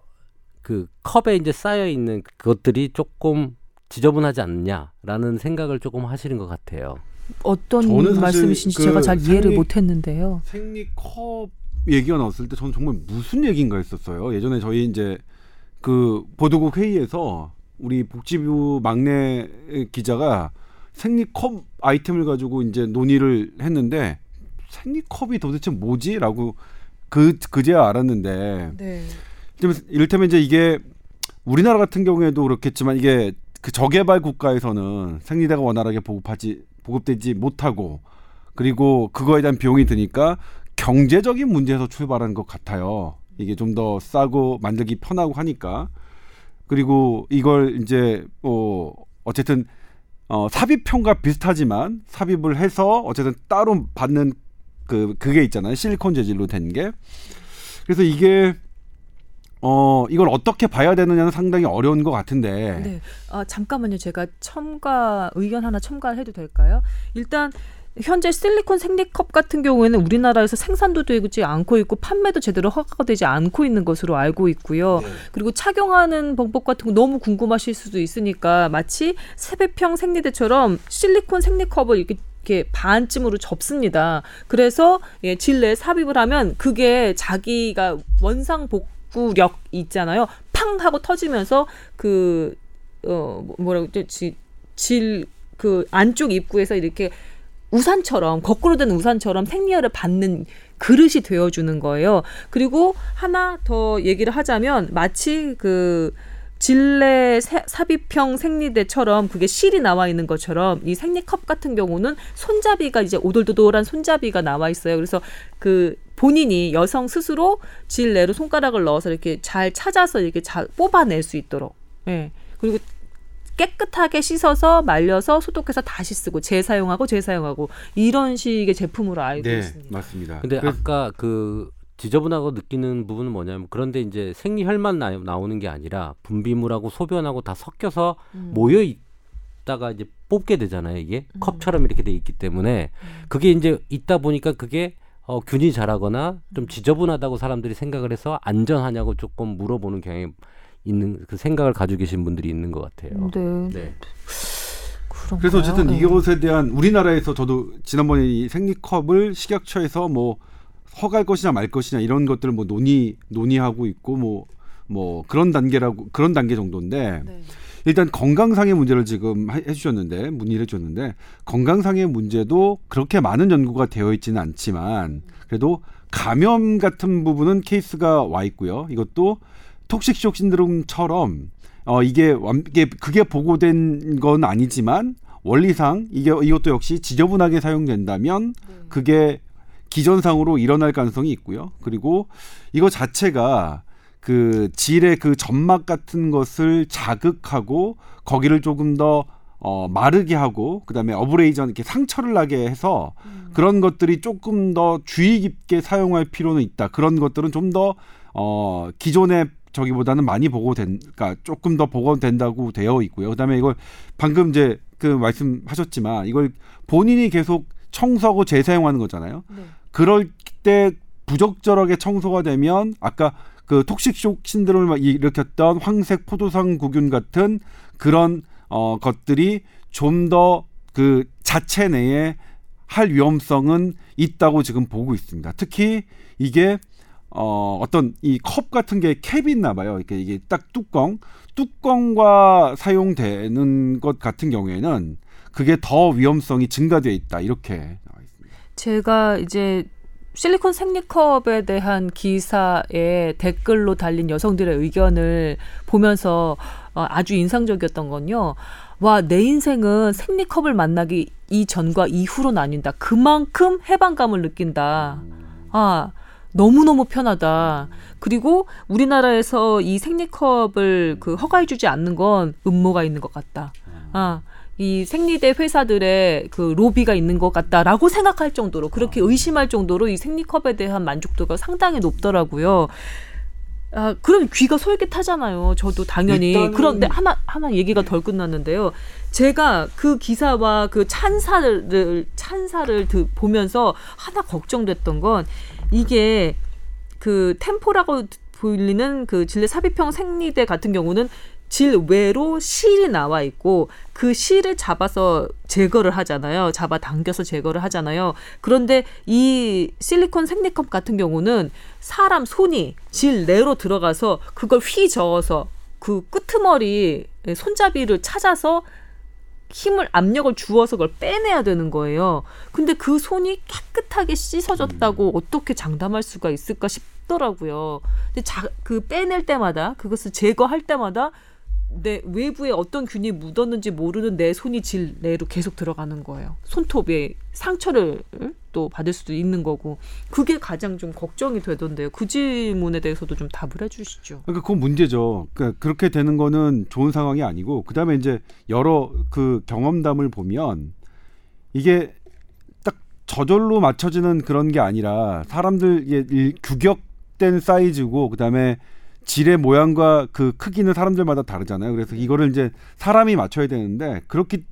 그 컵에 이제 쌓여 있는 그것들이 조금 지저분하지 않냐라는 생각을 조금 하시는 것 같아요. 어떤 말씀이신지 그 제가 잘 이해를 생리- 못했는데요. 생리컵 얘기가 나왔을 때 저는 정말 무슨 얘기인가 했었어요. 예전에 저희 이제 그 보도국 회의에서 우리 복지부 막내 기자가 생리컵 아이템을 가지고 이제 논의를 했는데 생리컵이 도대체 뭐지라고 그 그제야 알았는데 네. 이를테면 이제 이게 우리나라 같은 경우에도 그렇겠지만 이게 그 저개발 국가에서는 생리대가 원활하게 보급하지 보급되지 못하고 그리고 그거에 대한 비용이 드니까 경제적인 문제에서 출발한 것 같아요. 이게 좀 더 싸고 만들기 편하고 하니까 그리고 이걸 이제 뭐 어쨌든 어 삽입형과 비슷하지만 삽입을 해서 어쨌든 따로 받는 그 그게 있잖아요 실리콘 재질로 된 게 그래서 이게 어 이걸 어떻게 봐야 되느냐는 상당히 어려운 것 같은데 네. 아, 잠깐만요. 제가 첨가 의견 하나 첨가해도 될까요? 일단 현재 실리콘 생리컵 같은 경우에는 우리나라에서 생산도 되지 않고 있고 판매도 제대로 허가가 되지 않고 있는 것으로 알고 있고요. 네. 그리고 착용하는 방법 같은 거 너무 궁금하실 수도 있으니까 마치 세배평 생리대처럼 실리콘 생리컵을 이렇게 이렇게 반쯤으로 접습니다. 그래서 예, 질내에 삽입을 하면 그게 자기가 원상 복구력 있잖아요. 팡 하고 터지면서 그 어 뭐라고 질그 안쪽 입구에서 이렇게 우산처럼 거꾸로 된 우산처럼 생리혈을 받는 그릇이 되어주는 거예요. 그리고 하나 더 얘기를 하자면 마치 그 세- 삽입형 생리대처럼 그게 실이 나와 있는 것처럼 이 생리컵 같은 경우는 손잡이가 이제 오돌도돌한 손잡이가 나와 있어요. 그래서 그 본인이 여성 스스로 질내로 손가락을 넣어서 이렇게 잘 찾아서 이렇게 잘 뽑아낼 수 있도록. 예. 그리고 깨끗하게 씻어서 말려서 소독해서 다시 쓰고 재사용하고 재사용하고 이런 식의 제품으로 알고 네 있습니다. 맞습니다. 근데 그래서- 아까 그 지저분하고 느끼는 부분은 뭐냐면 그런데 이제 생리혈만 나, 나오는 게 아니라 분비물하고 소변하고 다 섞여서 음. 모여 있다가 이제 뽑게 되잖아요. 이게 음. 컵처럼 이렇게 돼 있기 때문에 그게 이제 있다 보니까 그게 어, 균이 자라거나 음. 좀 지저분하다고 사람들이 생각을 해서 안전하냐고 조금 물어보는 경향이 있는 그 생각을 가지고 계신 분들이 있는 것 같아요. 네. 네. 그런가요? 그래서 어쨌든 네. 이것에 대한 우리나라에서 저도 지난번에 이 생리컵을 식약처에서 뭐 허가할 것이냐 말 것이냐 이런 것들을 뭐 논의 논의하고 있고 뭐뭐 그런 단계라고 그런 단계 정도인데 네. 일단 건강상의 문제를 지금 하- 해주셨는데 문의를 해주셨는데 건강상의 문제도 그렇게 많은 연구가 되어 있지는 않지만 그래도 감염 같은 부분은 케이스가 와 있고요. 이것도 톡식쇼 신드롬처럼 어 이게 완 이게 그게 보고된 건 아니지만 원리상 이게 이것도 역시 지저분하게 사용된다면 그게 기전상으로 일어날 가능성이 있고요. 그리고 이거 자체가 그 질의 그 점막 같은 것을 자극하고 거기를 조금 더 어, 마르게 하고 그다음에 어브레이전 이렇게 상처를 나게 해서 그런 것들이 조금 더 주의 깊게 사용할 필요는 있다. 그런 것들은 좀 더 어, 기존의 저기보다는 많이 보고된, 그러니까 조금 더 보고된다고 되어 있고요. 그다음에 이걸 방금 이제 그 말씀하셨지만 이걸 본인이 계속 청소하고 재사용하는 거잖아요. 네. 그럴 때 부적절하게 청소가 되면 아까 그 톡식쇼 신드롬을 일으켰던 황색 포도상 구균 같은 그런 어 것들이 좀 더 그 자체 내에 할 위험성은 있다고 지금 보고 있습니다. 특히 이게 어 어떤 이 컵 같은 게 캡이 있나 봐요. 이렇게 이게 딱 뚜껑 뚜껑과 사용되는 것 같은 경우에는 그게 더 위험성이 증가되어 있다. 이렇게. 제가 이제 실리콘 생리컵에 대한 기사에 댓글로 달린 여성들의 의견을 보면서 어, 아주 인상적이었던 건요. 와, 내 인생은 생리컵을 만나기 이전과 이후로 나뉜다. 그만큼 해방감을 느낀다. 아, 너무너무 편하다. 그리고 우리나라에서 이 생리컵을 그 허가해주지 않는 건 음모가 있는 것 같다. 아, 이 생리대 회사들의 그 로비가 있는 것 같다라고 생각할 정도로 그렇게 의심할 정도로 이 생리컵에 대한 만족도가 상당히 높더라고요. 아, 그럼 귀가 솔깃하잖아요. 저도 당연히. 일단은- 그런데 하나, 하나 얘기가 덜 끝났는데요. 제가 그 기사와 그 찬사를, 찬사를 드- 보면서 하나 걱정됐던 건 이게 그 템포라고 불리는 그 질내 삽입형 생리대 같은 경우는 질 외로 실이 나와 있고 그 실을 잡아서 제거를 하잖아요. 잡아 당겨서 제거를 하잖아요. 그런데 이 실리콘 생리컵 같은 경우는 사람 손이 질 내로 들어가서 그걸 휘 저어서 그 끄트머리 손잡이를 찾아서 힘을 압력을 주어서 그걸 빼내야 되는 거예요. 근데 그 손이 깨끗하게 씻어졌다고 음. 어떻게 장담할 수가 있을까 싶더라고요. 근데 자, 그 빼낼 때마다 그것을 제거할 때마다 내 외부에 어떤 균이 묻었는지 모르는 내 손이 질 내로 계속 들어가는 거예요. 손톱에 상처를 또 받을 수도 있는 거고 그게 가장 좀 걱정이 되던데요. 그 질문에 대해서도 좀 답을 해주시죠. 그러니까 그건 문제죠. 그러니까 그렇게 되는 거는 좋은 상황이 아니고 그 다음에 이제 여러 그 경험담을 보면 이게 딱 저절로 맞춰지는 그런 게 아니라 사람들 이게 일- 규격된 사이즈고 그 다음에 질의 모양과 그 크기는 사람들마다 다르잖아요. 그래서 이거를 이제 사람이 맞춰야 되는데 그렇기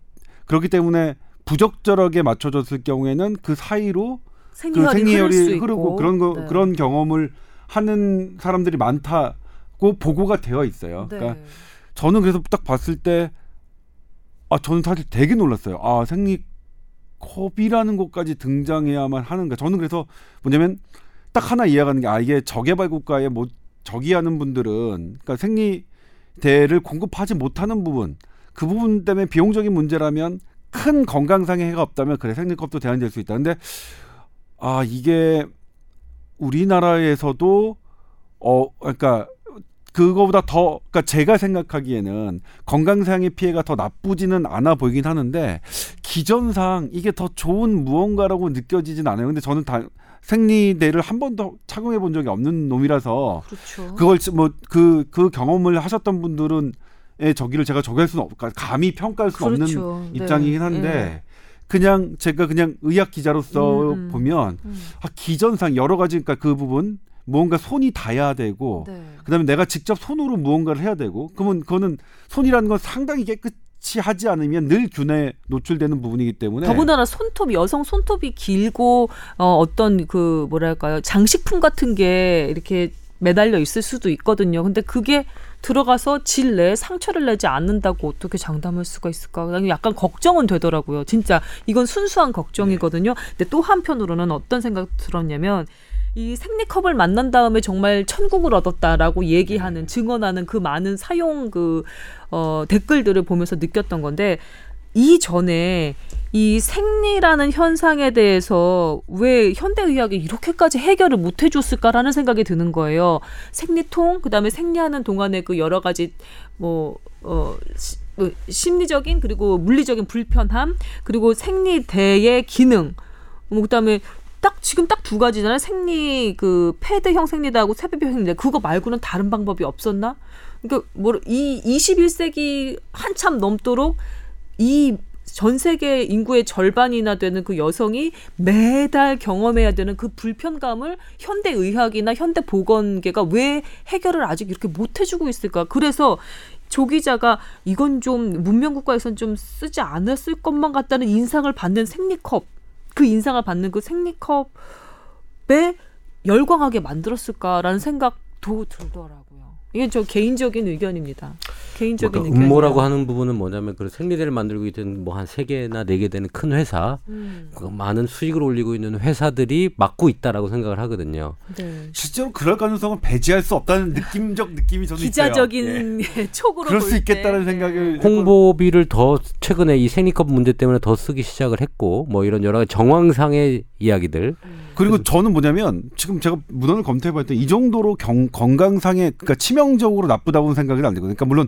그렇기 때문에 부적절하게 맞춰졌을 경우에는 그 사이로 그 생리혈이, 수 생리혈이. 흐르고 그런 거 네. 그런 경험을 하는 사람들이 많다고 보고가 되어 있어요. 네. 그러니까 저는 그래서 딱 봤을 때 아 저는 사실 되게 놀랐어요. 아 생리 컵이라는 것까지 등장해야만 하는가. 저는 그래서 뭐냐면 딱 하나 이해가는 게 아 이게 저개발 국가에 뭐 저기하는 분들은 그러니까 생리대를 공급하지 못하는 부분 그 부분 때문에 비용적인 문제라면 큰 건강상의 해가 없다면 그래 생리컵도 대안될 수 있다. 근데 아 이게 우리나라에서도 어 그러니까 그거보다 더 그러니까 제가 생각하기에는 건강상의 피해가 더 나쁘지는 않아 보이긴 하는데 기전상 이게 더 좋은 무언가라고 느껴지진 않아요. 근데 저는 다 생리대를 한 번도 착용해 본 적이 없는 놈이라서 그렇죠. 그걸 뭐그그 경험을 하셨던 분들은 의 저기를 제가 저기할 수는 없, 그러니까 감히 평가할 수 없는 그렇죠. 네. 입장이긴 한데 그냥 제가 그냥 의학 기자로서 음, 음. 보면 음. 아, 기전상 여러 가지 그러니까 그 부분 무언가 손이 닿아야 되고 네. 그다음에 내가 직접 손으로 무언가를 해야 되고 그러면 그거는 손이라는 건 상당히 깨끗 이 하지 않으면 늘 균에 노출되는 부분이기 때문에 더군다나 손톱 여성 손톱이 길고 어, 어떤 그 뭐랄까요 장식품 같은 게 이렇게 매달려 있을 수도 있거든요. 근데 그게 들어가서 질 내에 상처를 내지 않는다고 어떻게 장담할 수가 있을까? 약간 걱정은 되더라고요. 진짜 이건 순수한 걱정이거든요. 근데 또 한편으로는 어떤 생각 들었냐면 이 생리컵을 만난 다음에 정말 천국을 얻었다라고 얘기하는 증언하는 그 많은 사용 그 어, 댓글들을 보면서 느꼈던 건데 이전에 이 생리라는 현상에 대해서 왜 현대의학이 이렇게까지 해결을 못 해줬을까라는 생각이 드는 거예요. 생리통, 그 다음에 생리하는 동안에 그 여러 가지 뭐, 어, 시- 뭐 심리적인 그리고 물리적인 불편함, 그리고 생리대의 기능, 뭐, 그 다음에 딱 지금 딱 두 가지잖아요. 생리 그 패드형 생리대하고 세배별 생리대 그거 말고는 다른 방법이 없었나? 그러니까 뭐이 21세기 한참 넘도록 이 전 세계 인구의 절반이나 되는 그 여성이 매달 경험해야 되는 그 불편감을 현대 의학이나 현대 보건계가 왜 해결을 아직 이렇게 못 해주고 있을까? 그래서 조 기자가 이건 좀 문명 국가에선 좀 쓰지 않았을 것만 같다는 인상을 받는 생리컵 그 인상을 받는 그 생리컵에 열광하게 만들었을까라는 생각도 들더라고요. 이게 저 개인적인 의견입니다. 개인적인 그러니까 의견. 음모라고 하는 부분은 뭐냐면 그 생리대를 만들고 있던 뭐 한 세 개나 네 개 되는 큰 회사 음, 그 많은 수익을 올리고 있는 회사들이 막고 있다라고 생각을 하거든요. 네. 실제로 그럴 가능성은 배제할 수 없다는 느낌적 느낌이 저는 기자적인 있어요. 촉으로 예. 그럴 수볼 있겠다는 때. 생각을 홍보비를 더 최근에 이 생리컵 문제 때문에 더 쓰기 시작을 했고 뭐 이런 여러 가지 정황상의 이야기들 그리고 저는 뭐냐면 지금 제가 문헌을 검토해봤더니 이 정도로 경, 건강상에 그러니까 치명적으로 나쁘다고는 생각이 안 되거든요. 그러니까 물론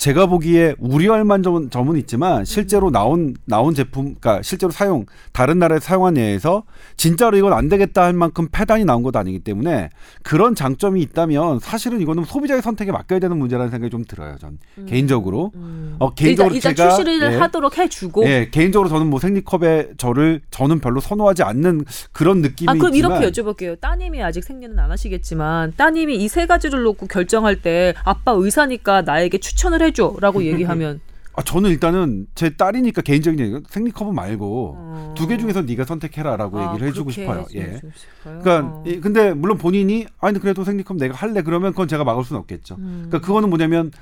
제가 보기에 우려할 만점은 점은 있지만 실제로 나온 나온 제품, 그러니까 실제로 사용 다른 나라에 사용한 예에서 진짜로 이건 안 되겠다 할 만큼 폐단이 나온 것도 아니기 때문에 그런 장점이 있다면 사실은 이거는 소비자의 선택에 맡겨야 되는 문제라는 생각이 좀 들어요. 전 개인적으로 음. 어, 개인적으로 일단, 일단 제가 출시를 예. 하도록 해주고. 예, 개인적으로 저는 뭐 생리컵에 저를 저는 별로 선호하지 않는 그런 느낌이 아 그럼 있지만 이렇게 여쭤볼게요. 따님이 아직 생리는 안 하시겠지만 따님이 이 세 가지를 놓고 결정할 때 아빠 의사니까 나에게 추천을 해 줘라고 얘기하면 아, 저는 일단은 제 딸이니까 개인적인 얘기 생 말고 어. 두개 중에서 네가 선택해라라고 아, 얘기를 해주고 싶어요. 예. 그러니까 어. 이- 근데 물론 본인이 아니 그래도 생리컵 내가 할래 그러면 그건 제가 막을 수는 없겠죠. 음. 그러니까 그거는 뭐냐면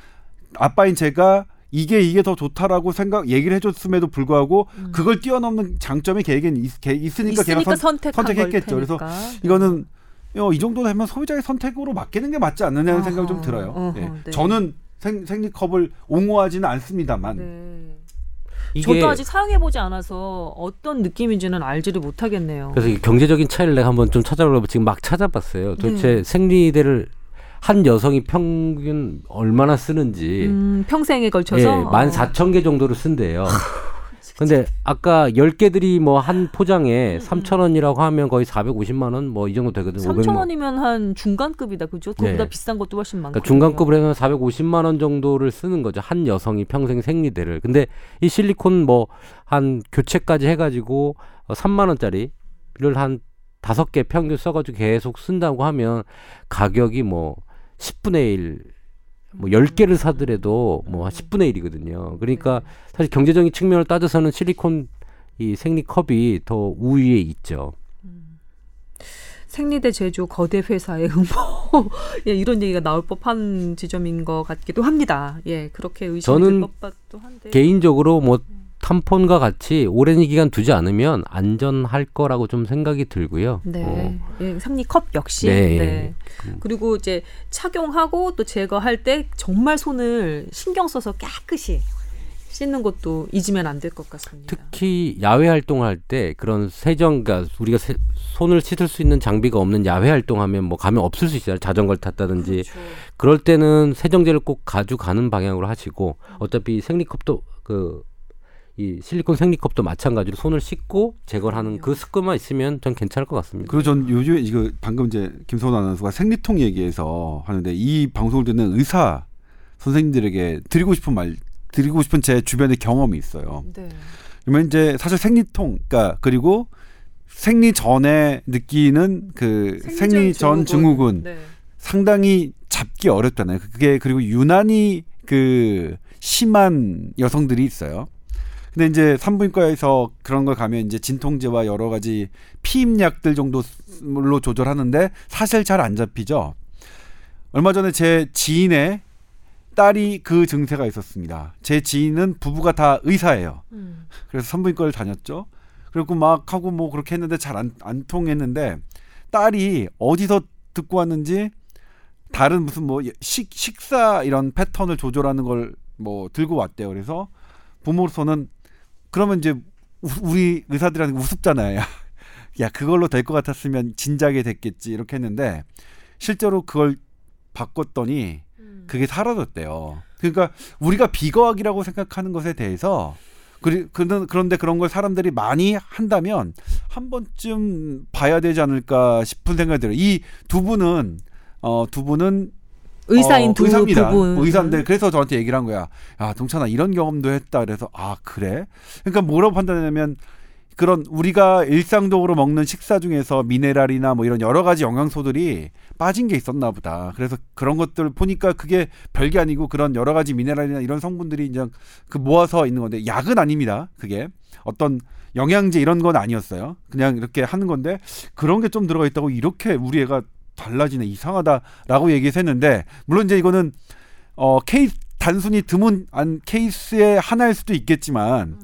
아빠인 제가 이게 이게 더 좋다라고 생각 얘기를 해줬음에도 불구하고 그걸 뛰어넘는 장점이 걔에겐 있, 걔 있으니까, 걔가 있으니까 선, 선택한 선택했겠죠. 걸 그래서. 이거는 어, 이 정도 되면 소비자의 선택으로 맡기는 게 맞지 않느냐는 어허, 생각이 좀 들어요. 어허, 예. 네. 저는 생, 생리컵을 옹호하지는 않습니다만 네. 이게 저도 아직 사용해보지 않아서 어떤 느낌인지는 알지를 못하겠네요. 그래서 이 경제적인 차이를 내가 한번 좀 찾아보려고 지금 막 찾아봤어요. 도대체 네. 생리대를 한 여성이 평균 얼마나 쓰는지 음, 평생에 걸쳐서 예, 어. 만 사천 개 정도를 쓴대요. 근데 아까 열개들이 뭐 한 포장에 삼천 원이라고 하면 거의 450만 원 뭐 이 정도 되거든요. 500만 3천 원이면 한 중간급이다, 그죠? 그보다 네. 비싼 것도 훨씬 많고. 그러니까 중간급으로 하면 450만 원 정도를 쓰는 거죠. 한 여성이 평생 생리대를. 근데 이 실리콘 뭐 한 교체까지 해 가지고 어, 3만 원짜리를 한 다섯 개 평균 써가지고 계속 쓴다고 하면 가격이 뭐 10분의 1, 뭐 10개를 사더라도 뭐 10분의 1이거든요. 그러니까 사실 경제적인 측면을 따져서는 실리콘 이 생리컵이 더 우위에 있죠. 생리대 제조 거대 회사의 음모 예, 이런 얘기가 나올 법한 지점인 것 같기도 합니다. 예, 그렇게 들 법도 한데. 개인적으로 뭐 탐폰과 같이 오랜 기간 두지 않으면 안전할 거라고 좀 생각이 들고요. 네, 어, 예, 생리컵 역시. 네. 네. 그리고 이제 착용하고 또 제거할 때 정말 손을 신경 써서 깨끗이 씻는 것도 잊으면 안 될 것 같습니다. 특히 야외 활동할 때 그런 세정, 그러니까 우리가 세- 손을 씻을 수 있는 장비가 없는 야외 활동하면 뭐 가면 없을 수 있어요. 자전거를 탔다든지 그렇죠. 그럴 때는 세정제를 꼭 가져가는 방향으로 하시고 어차피 생리컵도 그 이 실리콘 생리컵도 마찬가지로 손을 씻고 제거를 하는 그 습관만 있으면 전 괜찮을 것 같습니다. 그리고 전 요즘에 이거 방금 이제 김소원 아나운서가 생리통 얘기해서 하는데 이 방송을 듣는 의사 선생님들에게 드리고 싶은 말 드리고 싶은 제 주변의 경험이 있어요. 네. 그러면 이제 사실 생리통, 그러니까 그리고 생리 전에 느끼는 그 생리 전 증후군 네. 상당히 잡기 어렵잖아요. 그게 그리고 유난히 그 심한 여성들이 있어요. 근데 이제 산부인과에서 그런 걸 가면 이제 진통제와 여러 가지 피임약들 정도로 조절하는데 사실 잘 안 잡히죠. 얼마 전에 제 지인의 딸이 그 증세가 있었습니다. 제 지인은 부부가 다 의사예요. 음. 그래서 산부인과를 다녔죠. 그리고 막 하고 뭐 그렇게 했는데 잘 안 안 통했는데 딸이 어디서 듣고 왔는지 다른 무슨 뭐 식, 식사 이런 패턴을 조절하는 걸 뭐 들고 왔대요. 그래서 부모로서는 그러면 이제 우- 우리 의사들한테 우습잖아요. 야, 야 그걸로 될 것 같았으면 진작에 됐겠지 이렇게 했는데 실제로 그걸 바꿨더니 그게 사라졌대요. 그러니까 우리가 비거학이라고 생각하는 것에 대해서 그리, 그런- 그런데 그런 걸 사람들이 많이 한다면 한 번쯤 봐야 되지 않을까 싶은 생각이 들어요. 이 두 분은 어, 두 분은 의사인 어, 두 의사입니다. 부분. 의사인데 그래서 저한테 얘기를 한 거야. 야, 동찬아 이런 경험도 했다. 그래서 아 그래? 그러니까 뭐라고 판단하냐면 그런 우리가 일상적으로 먹는 식사 중에서 미네랄이나 뭐 이런 여러 가지 영양소들이 빠진 게 있었나 보다. 그래서 그런 것들 보니까 그게 별게 아니고 그런 여러 가지 미네랄이나 이런 성분들이 이제 그 모아서 있는 건데 약은 아닙니다. 그게 어떤 영양제 이런 건 아니었어요. 그냥 이렇게 하는 건데 그런 게 좀 들어가 있다고 이렇게 우리 애가 달라지네. 이상하다라고 얘기해서 했는데 물론 이제 이거는 어 케이스 단순히 드문 안 케이스의 하나일 수도 있겠지만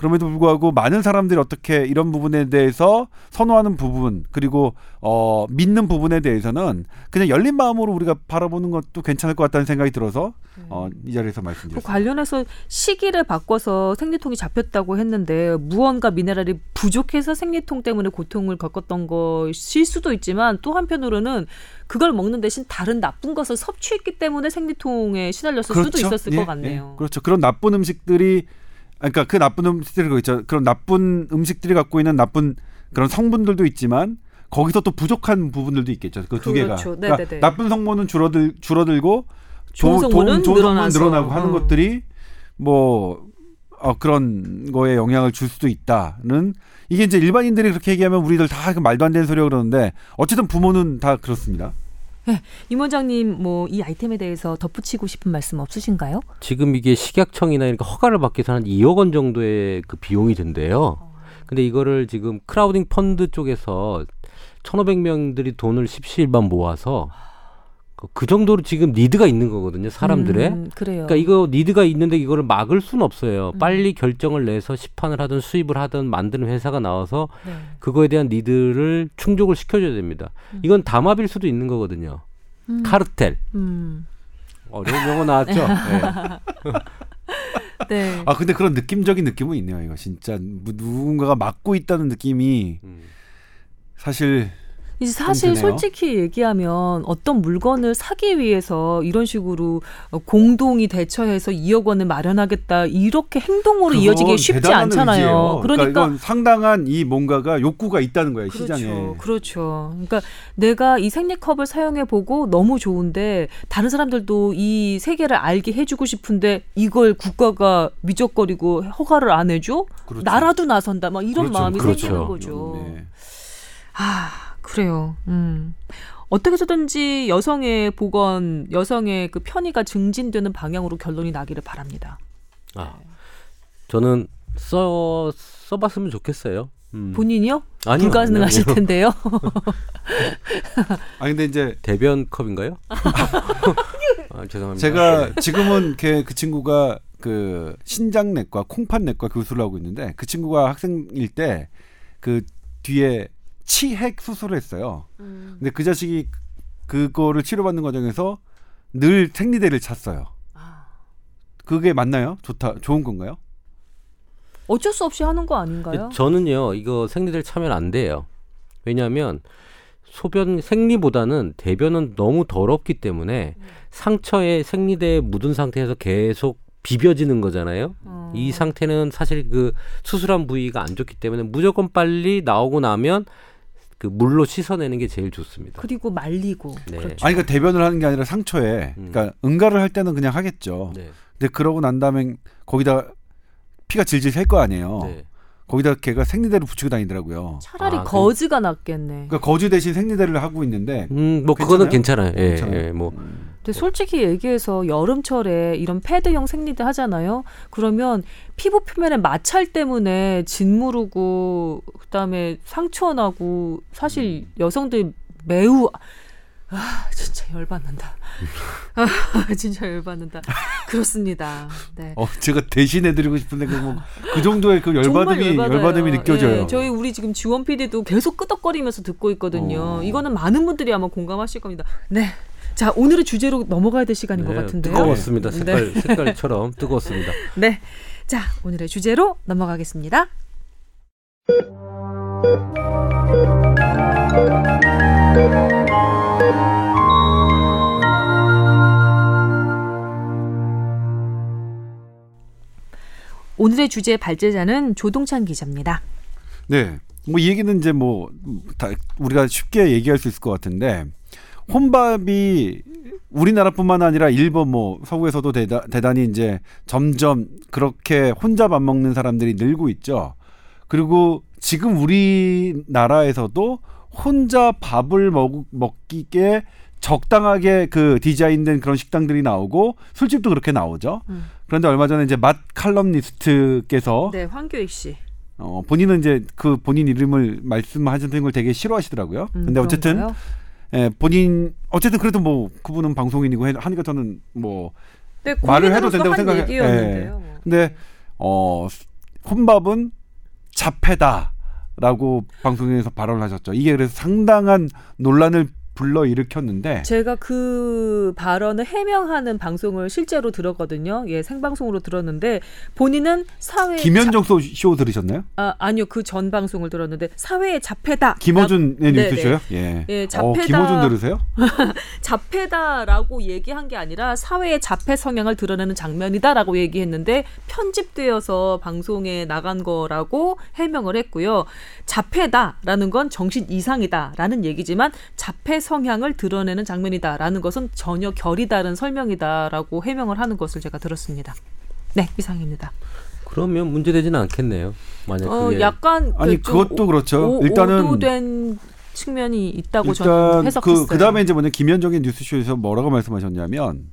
그럼에도 불구하고 많은 사람들이 어떻게 이런 부분에 대해서 선호하는 부분 그리고 어 믿는 부분에 대해서는 그냥 열린 마음으로 우리가 바라보는 것도 괜찮을 것 같다는 생각이 들어서 어 이 자리에서 그 말씀드렸습니다. 관련해서 시기를 바꿔서 생리통이 잡혔다고 했는데 무언가 미네랄이 부족해서 생리통 때문에 고통을 겪었던 것일 수도 있지만 또 한편으로는 그걸 먹는 대신 다른 나쁜 것을 섭취했기 때문에 생리통에 시달렸을 수도 있었을 예, 것 같네요. 예. 그렇죠. 그런 나쁜 음식들이 그러니까 그 나쁜 음식들이 그거 있죠. 그런 나쁜 음식들이 갖고 있는 나쁜 그런 성분들도 있지만 거기서 또 부족한 부분들도 있겠죠. 그 두 개가. 그렇죠. 그러니까 네네네. 나쁜 성분은 줄어들 줄어들고 좋은 도- 성분은 좋은 늘어나서. 늘어나고 하는 어. 것들이 뭐 어, 그런 거에 영향을 줄 수도 있다는 이게 이제 일반인들이 그렇게 얘기하면 우리들 다그 말도 안 되는 소리가 그러는데 어쨌든 부모는 다 그렇습니다. 임 원장님 뭐 이 아이템에 대해서 덧붙이고 싶은 말씀 없으신가요? 지금 이게 식약청이나 이렇게 허가를 받기 위해서 한 2억 원 정도의 그 비용이 든대요. 근데 이거를 지금 crowding 펀드 쪽에서 1,500명들이 돈을 십시일반 모아서 그- 그 정도로 지금 need가 있는 거거든요, 사람들의. 음, 그래요. 그러니까 이거 need가 있는데 이거를 막을 수는 없어요. 음. 빨리 결정을 내서 시판을 하든 수입을 하든 만드는 회사가 나와서 네. 그거에 대한 니드를 충족을 시켜줘야 됩니다. 이건 담합일 수도 있는 거거든요. 음. 카르텔. 음. 어려운 용어 나왔죠. 네. 네. 아 근데 그런 느낌적인 느낌은 있네요. 이거 진짜 뭐 누군가가 맡고 있다는 느낌이 음. 사실 이제 사실. 솔직히 얘기하면 어떤 물건을 사기 위해서 이런 식으로 어, 공동이 대처해서 2억 원을 마련하겠다 이렇게 행동으로 이어지기 쉽지 않잖아요. 의지예요. 그러니까, 이건 상당한 이 뭔가가 욕구가 있다는 거예요 그렇죠. 시장에. 그렇죠. 그러니까 내가 이 생리컵을 사용해 보고 너무 좋은데 다른 사람들도 이 세계를 알게 해주고 싶은데 이걸 국가가 미적거리고 허가를 안 해줘? 그렇죠. 나라도 나선다. 막 이런 그렇죠. 마음이 그렇죠. 생기는 거죠. 네. 아, 그래요. 음. 어떻게 해서든지 여성의 보건, 여성의 그 편의가 증진되는 방향으로 결론이 나기를 바랍니다. 아, 저는 써 써봤으면 좋겠어요. 음. 본인이요? 아니요, 불가능하실 아니요. 텐데요. 아 근데 이제 대변 컵인가요? 아, 죄송합니다. 제가 지금은 걔, 그 친구가 그 신장내과 콩팥내과 교수를 하고 있는데 그 친구가 학생일 때 그 뒤에 치핵 수술을 했어요. 음. 근데 그 자식이 그거를 치료받는 과정에서 늘 생리대를 찼어요. 아. 그게 맞나요? 좋다, 좋은 건가요? 어쩔 수 없이 하는 거 아닌가요? 저는요 이거 생리대를 차면 안 돼요. 왜냐하면 소변 생리보다는 대변은 너무 더럽기 때문에 상처에 생리대에 묻은 상태에서 계속 비벼지는 거잖아요. 어. 이 상태는 사실 그 수술한 부위가 안 좋기 때문에 무조건 빨리 나오고 나면 그 물로 씻어내는 게 제일 좋습니다. 그리고 말리고. 네. 그렇죠. 아니 그러니까 대변을 하는 게 아니라 상처에 음. 그러니까 응가를 할 때는 그냥 하겠죠. 네. 근데 그러고 난 다음에 거기다 피가 질질 셀 거 아니에요. 네. 거기다 걔가 생리대를 붙이고 다니더라고요. 차라리 아, 그- 거즈가 낫겠네. 그러니까 거즈 대신 생리대를 하고 있는데 음, 뭐 그거는 괜찮아요. 예, 괜찮아요? 예, 뭐 근데 솔직히 얘기해서 여름철에 이런 패드형 생리대 하잖아요. 그러면 피부 표면에 마찰 때문에 짓무르고 그다음에 상처 나고 사실 여성들 매우 아 진짜 열받는다. 아 진짜 열받는다. 그렇습니다. 네. 어 제가 대신해드리고 싶은데 그뭐그 정도의 그 열받음이 정말 열받아요. 열받음이 느껴져요. 예, 저희 우리 지금 지원 PD도 계속 끄덕거리면서 듣고 있거든요. 어. 이거는 많은 분들이 아마 공감하실 겁니다. 네. 자, 오늘의 주제로 넘어가야 될 시간인 것 네, 같은데요. 뜨거웠습니다. 네. 색깔 색깔처럼 뜨거웠습니다. 네. 자, 오늘의 주제로 넘어가겠습니다. 오늘의 주제 발제자는 조동찬 기자입니다. 네. 뭐 이 얘기는 이제 뭐 다 우리가 쉽게 얘기할 수 있을 것 같은데 혼밥이 우리나라뿐만 아니라 일본 뭐 서구에서도 대다, 대단히 이제 점점 그렇게 혼자 밥 먹는 사람들이 늘고 있죠. 그리고 지금 우리나라에서도 혼자 밥을 먹, 먹기에 적당하게 그 디자인된 그런 식당들이 나오고 술집도 그렇게 나오죠. 음. 그런데 얼마 전에 이제 맛 칼럼니스트께서 네, 황교익 씨. 어, 본인은 이제 그 본인 이름을 말씀하시는 걸 되게 싫어하시더라고요. 음, 근데 어쨌든 그런가요? 예, 본인 어쨌든 그래도 뭐 그분은 방송인이고 해- 하니까 저는 뭐 네, 말을 해도 된다고 한 생각해- 얘기였는데요. 뭐. 근데 어 혼밥은 자폐다라고 방송에서 발언을 하셨죠. 이게 그래서 상당한 논란을 불러 일으켰는데 제가 그 발언을 해명하는 방송을 실제로 들었거든요. 예, 생방송으로 들었는데 본인은 사회 김현정 쇼, 쇼 들으셨나요? 아, 아니요. 그 전 방송을 들었는데 사회의 자폐다. 김어준의 네, 뉴스쇼요? 예. 예, 어, 자폐다. 김어준 들으세요? 자폐다라고 얘기한 게 아니라 사회의 자폐 성향을 드러내는 장면이다라고 얘기했는데 편집되어서 방송에 나간 거라고 해명을 했고요. 자폐다라는 건 정신 이상이다라는 얘기지만 자폐 성향을 드러내는 장면이다라는 것은 전혀 결이 다른 설명이다라고 해명을 하는 것을 제가 들었습니다. 네, 이상입니다. 그러면 문제되지는 않겠네요. 만약 어, 그게 약간 아니 그좀 그것도 그렇죠. 오, 일단은 오도된 측면이 있다고 저는 일단 해석했어요. 그 그다음에 이제 뭐냐 김현정의 뉴스쇼에서 뭐라고 말씀하셨냐면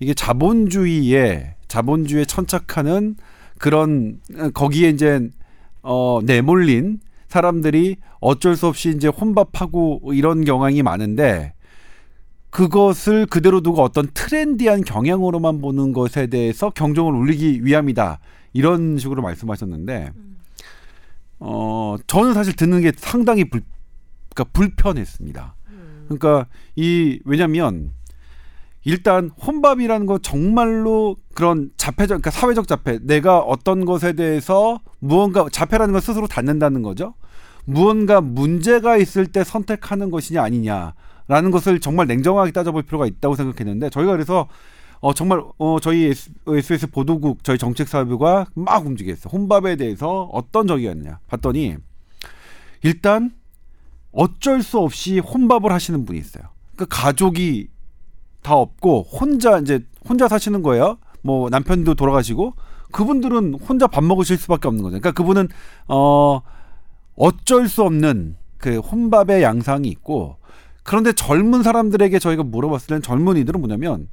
이게 자본주의에 자본주의에 천착하는 그런 어, 거기에 이제 어 내몰린 사람들이 어쩔 수 없이 이제 혼밥하고 이런 경향이 많은데 그것을 그대로 두고 어떤 트렌디한 경향으로만 보는 것에 대해서 경종을 울리기 위함이다 이런 식으로 말씀하셨는데 어 저는 사실 듣는 게 상당히 불 그러니까 불편했습니다. 그러니까 이 왜냐면 일단 혼밥이라는 거 정말로 그런 자폐적 그러니까 사회적 자폐 내가 어떤 것에 대해서 무언가 자폐라는 걸 스스로 닫는다는 거죠. 무언가 문제가 있을 때 선택하는 것이냐 아니냐라는 것을 정말 냉정하게 따져볼 필요가 있다고 생각했는데 저희가 그래서 어 정말 어 저희 SBS 보도국 저희 정책사부가 막 움직였어요. 혼밥에 대해서 어떤 적이었냐 봤더니 일단 어쩔 수 없이 혼밥을 하시는 분이 있어요. 그 가족이 다 없고 혼자 이제 혼자 사시는 거예요. 뭐 남편도 돌아가시고 그분들은 혼자 밥 먹으실 수밖에 없는 거죠. 그러니까 그분은 어 어쩔 수 없는 그 혼밥의 양상이 있고 그런데 젊은 사람들에게 저희가 물어봤을 때는 젊은이들은 뭐냐면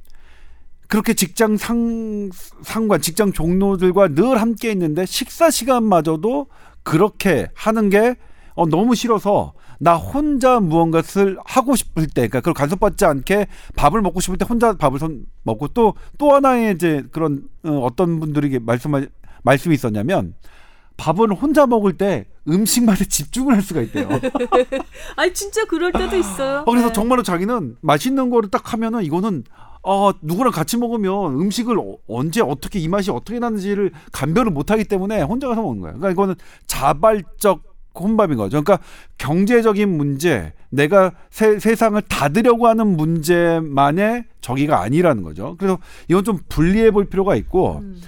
그렇게 직장 상 상관 직장 종로들과 늘 함께 있는데 식사 시간마저도 그렇게 하는 게 어, 너무 싫어서 나 혼자 무언가를 하고 싶을 때, 그러니까 그걸 간섭받지 않게 밥을 먹고 싶을 때 혼자 밥을 선 먹고 또 또 하나의 이제 그런 어, 어떤 분들에게 말씀 말씀이 있었냐면 밥을 혼자 먹을 때 음식 맛에 집중을 할 수가 있대요. 아니 진짜 그럴 때도 있어요. 어, 그래서 네. 정말로 자기는 맛있는 거를 딱 하면은 이거는 어, 누구랑 같이 먹으면 음식을 어- 언제 어떻게 이 맛이 어떻게 나는지를 감별을 못하기 때문에 혼자 가서 먹는 거예요. 그러니까 이거는 자발적 혼밥인 거죠. 그러니까 경제적인 문제, 내가 세, 세상을 닫으려고 하는 문제만의 저기가 아니라는 거죠. 그래서 이건 좀 분리해 볼 필요가 있고 음.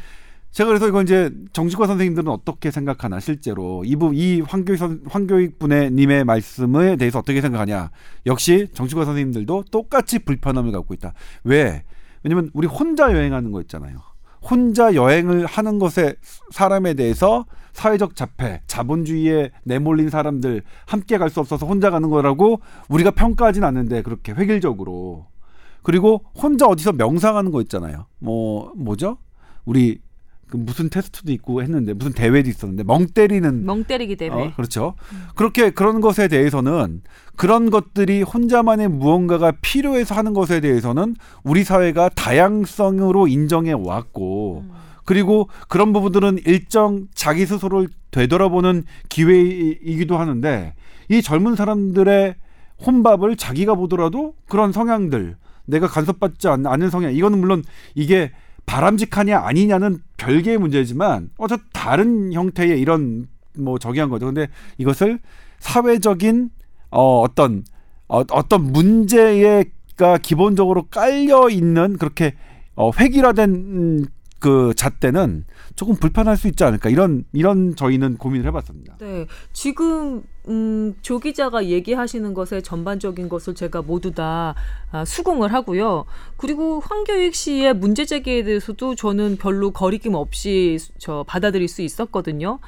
제가 그래서 이건 이제 정치과 선생님들은 어떻게 생각하나 실제로. 이부 이 황교익 선, 황교익 분의 님의 말씀에 대해서 어떻게 생각하냐. 역시 정치과 선생님들도 똑같이 불편함을 갖고 있다. 왜? 왜냐면 우리 혼자 여행하는 거 있잖아요. 혼자 여행을 하는 것에 사람에 대해서 사회적 자폐 자본주의에 내몰린 사람들 함께 갈 수 없어서 혼자 가는 거라고 우리가 평가하진 않는데 그렇게 획일적으로. 그리고 혼자 어디서 명상하는 거 있잖아요. 뭐 뭐죠? 우리 그 무슨 테스트도 있고 했는데 무슨 대회도 있었는데 멍 때리는 멍 때리기 대회. 어, 그렇죠. 그렇게 그런 것에 대해서는 그런 것들이 혼자만의 무언가가 필요해서 하는 것에 대해서는 우리 사회가 다양성으로 인정해 왔고 음. 그리고 그런 부분들은 일정 자기 스스로를 되돌아보는 기회이기도 하는데 이 젊은 사람들의 혼밥을 자기가 보더라도 그런 성향들 내가 간섭받지 않- 않는 성향 이거는 물론 이게 바람직하냐 아니냐는 별개의 문제지만 어저 다른 형태의 이런 뭐 저기한 거죠. 근데 이것을 사회적인 어 어떤 어, 어떤 문제가 기본적으로 깔려 있는 그렇게 어 획일화된 음, 그 잣대는 조금 불편할 수 있지 않을까 이런 이런 저희는 고민을 해봤습니다. 네, 지금 음, 조 기자가 얘기하시는 것의 전반적인 것을 제가 모두 다 아, 수긍을 하고요. 그리고 황교익 씨의 문제 제기에 대해서도 저는 별로 거리낌 없이 수- 저 받아들일 수 있었거든요.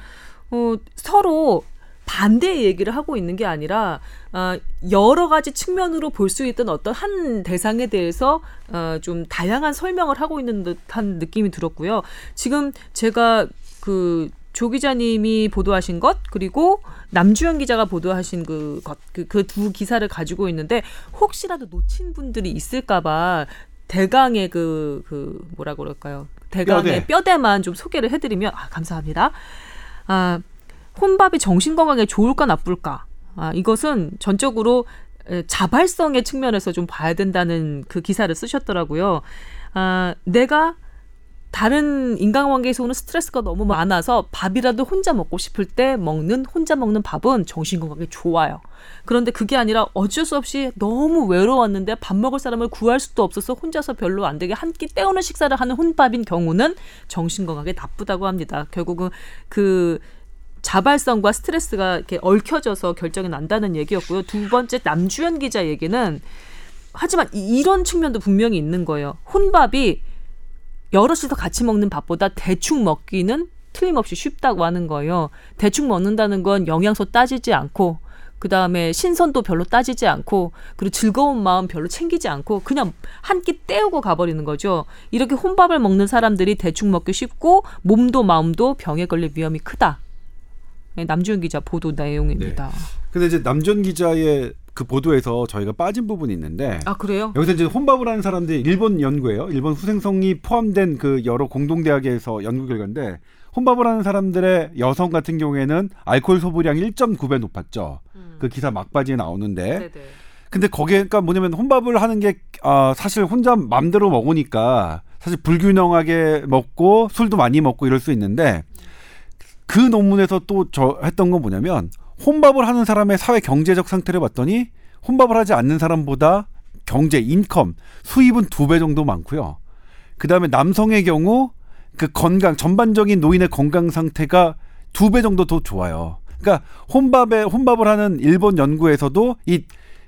어, 서로 반대의 얘기를 하고 있는 게 아니라 아, 여러 가지 측면으로 볼 수 있던 어떤 한 대상에 대해서 어, 좀 다양한 설명을 하고 있는 듯한 느낌이 들었고요. 지금 제가 그 조 기자님이 보도하신 것 그리고 남주현 기자가 보도하신 그것그그두 기사를 가지고 있는데 혹시라도 놓친 분들이 있을까봐 대강의 그그 뭐라 그럴까요? 대강의 뼈대. 뼈대만 좀 소개를 해드리면 아 감사합니다. 아 혼밥이 정신 건강에 좋을까 나쁠까? 아 이것은 전적으로 에, 자발성의 측면에서 좀 봐야 된다는 그 기사를 쓰셨더라고요. 아 내가 다른 인간관계에서 오는 스트레스가 너무 많아서 밥이라도 혼자 먹고 싶을 때 먹는 혼자 먹는 밥은 정신 건강에 좋아요. 그런데 그게 아니라 어쩔 수 없이 너무 외로웠는데 밥 먹을 사람을 구할 수도 없어서 혼자서 별로 안 되게 한 끼 때우는 식사를 하는 혼밥인 경우는 정신 건강에 나쁘다고 합니다. 결국은 그 자발성과 스트레스가 이렇게 얽혀져서 결정이 난다는 얘기였고요. 두 번째 남주현 기자 얘기는 하지만 이- 이런 측면도 분명히 있는 거예요. 혼밥이 여럿이서 같이 먹는 밥보다 대충 먹기는 틀림없이 쉽다고 하는 거예요. 대충 먹는다는 건 영양소 따지지 않고 그 다음에 신선도 별로 따지지 않고 그리고 즐거운 마음 별로 챙기지 않고 그냥 한 끼 때우고 가버리는 거죠. 이렇게 혼밥을 먹는 사람들이 대충 먹기 쉽고 몸도 마음도 병에 걸릴 위험이 크다. 네, 남주현 기자 보도 내용입니다. 근데 이제 남전 기자의 그 보도에서 저희가 빠진 부분이 있는데 아 그래요? 여기서 이제 혼밥을 하는 사람들이 일본 연구예요. 일본 후생성이 포함된 그 여러 공동 대학에서 연구 결과인데 혼밥을 하는 사람들의 여성 같은 경우에는 알코올 소비량이 1.9배 높았죠. 그 기사 막바지에 나오는데 네네. 근데 거기에 그러니까 뭐냐면 혼밥을 하는 게 아, 사실 혼자 맘대로 먹으니까 사실 불균형하게 먹고 술도 많이 먹고 이럴 수 있는데 그 논문에서 또 저 했던 건 뭐냐면 혼밥을 하는 사람의 사회 경제적 상태를 봤더니 혼밥을 하지 않는 사람보다 경제 인컴 수입은 두 배 정도 많고요. 그다음에 남성의 경우 그 건강 전반적인 노인의 건강 상태가 두 배 정도 더 좋아요. 그러니까 혼밥에 혼밥을 하는 일본 연구에서도 이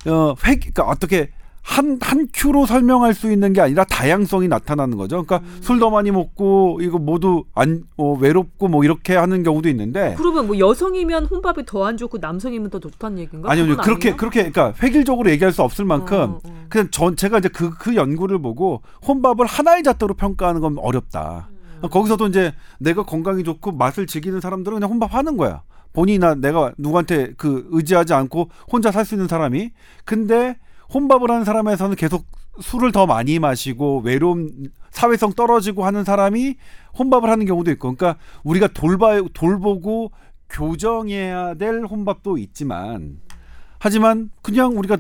어, 획, 그러니까 어떻게 한, 한 큐로 설명할 수 있는 게 아니라 다양성이 나타나는 거죠. 그러니까 술더 많이 먹고 이거 모두 안, 어, 외롭고 뭐 이렇게 하는 경우도 있는데. 그러면 뭐 여성이면 혼밥이 더 안 좋고 남성이면 더 좋다는 얘기인가? 아니요, 그건 그렇게, 아니에요? 그렇게, 그러니까 획일적으로 얘기할 수 없을 만큼 어, 어. 그냥 전, 제가 이제 그, 그 연구를 보고 혼밥을 하나의 잣대로 평가하는 건 어렵다. 음. 거기서도 이제 내가 건강이 좋고 맛을 즐기는 사람들은 그냥 혼밥 하는 거야. 본인이나 내가 누구한테 그 의지하지 않고 혼자 살 수 있는 사람이. 근데 혼밥을 하는 사람에서는 계속 술을 더 많이 마시고 외로움, 사회성 떨어지고 하는 사람이 혼밥을 하는 경우도 있고. 그러니까 우리가 돌봐, 돌보고 교정해야 될 혼밥도 있지만 하지만 그냥 우리가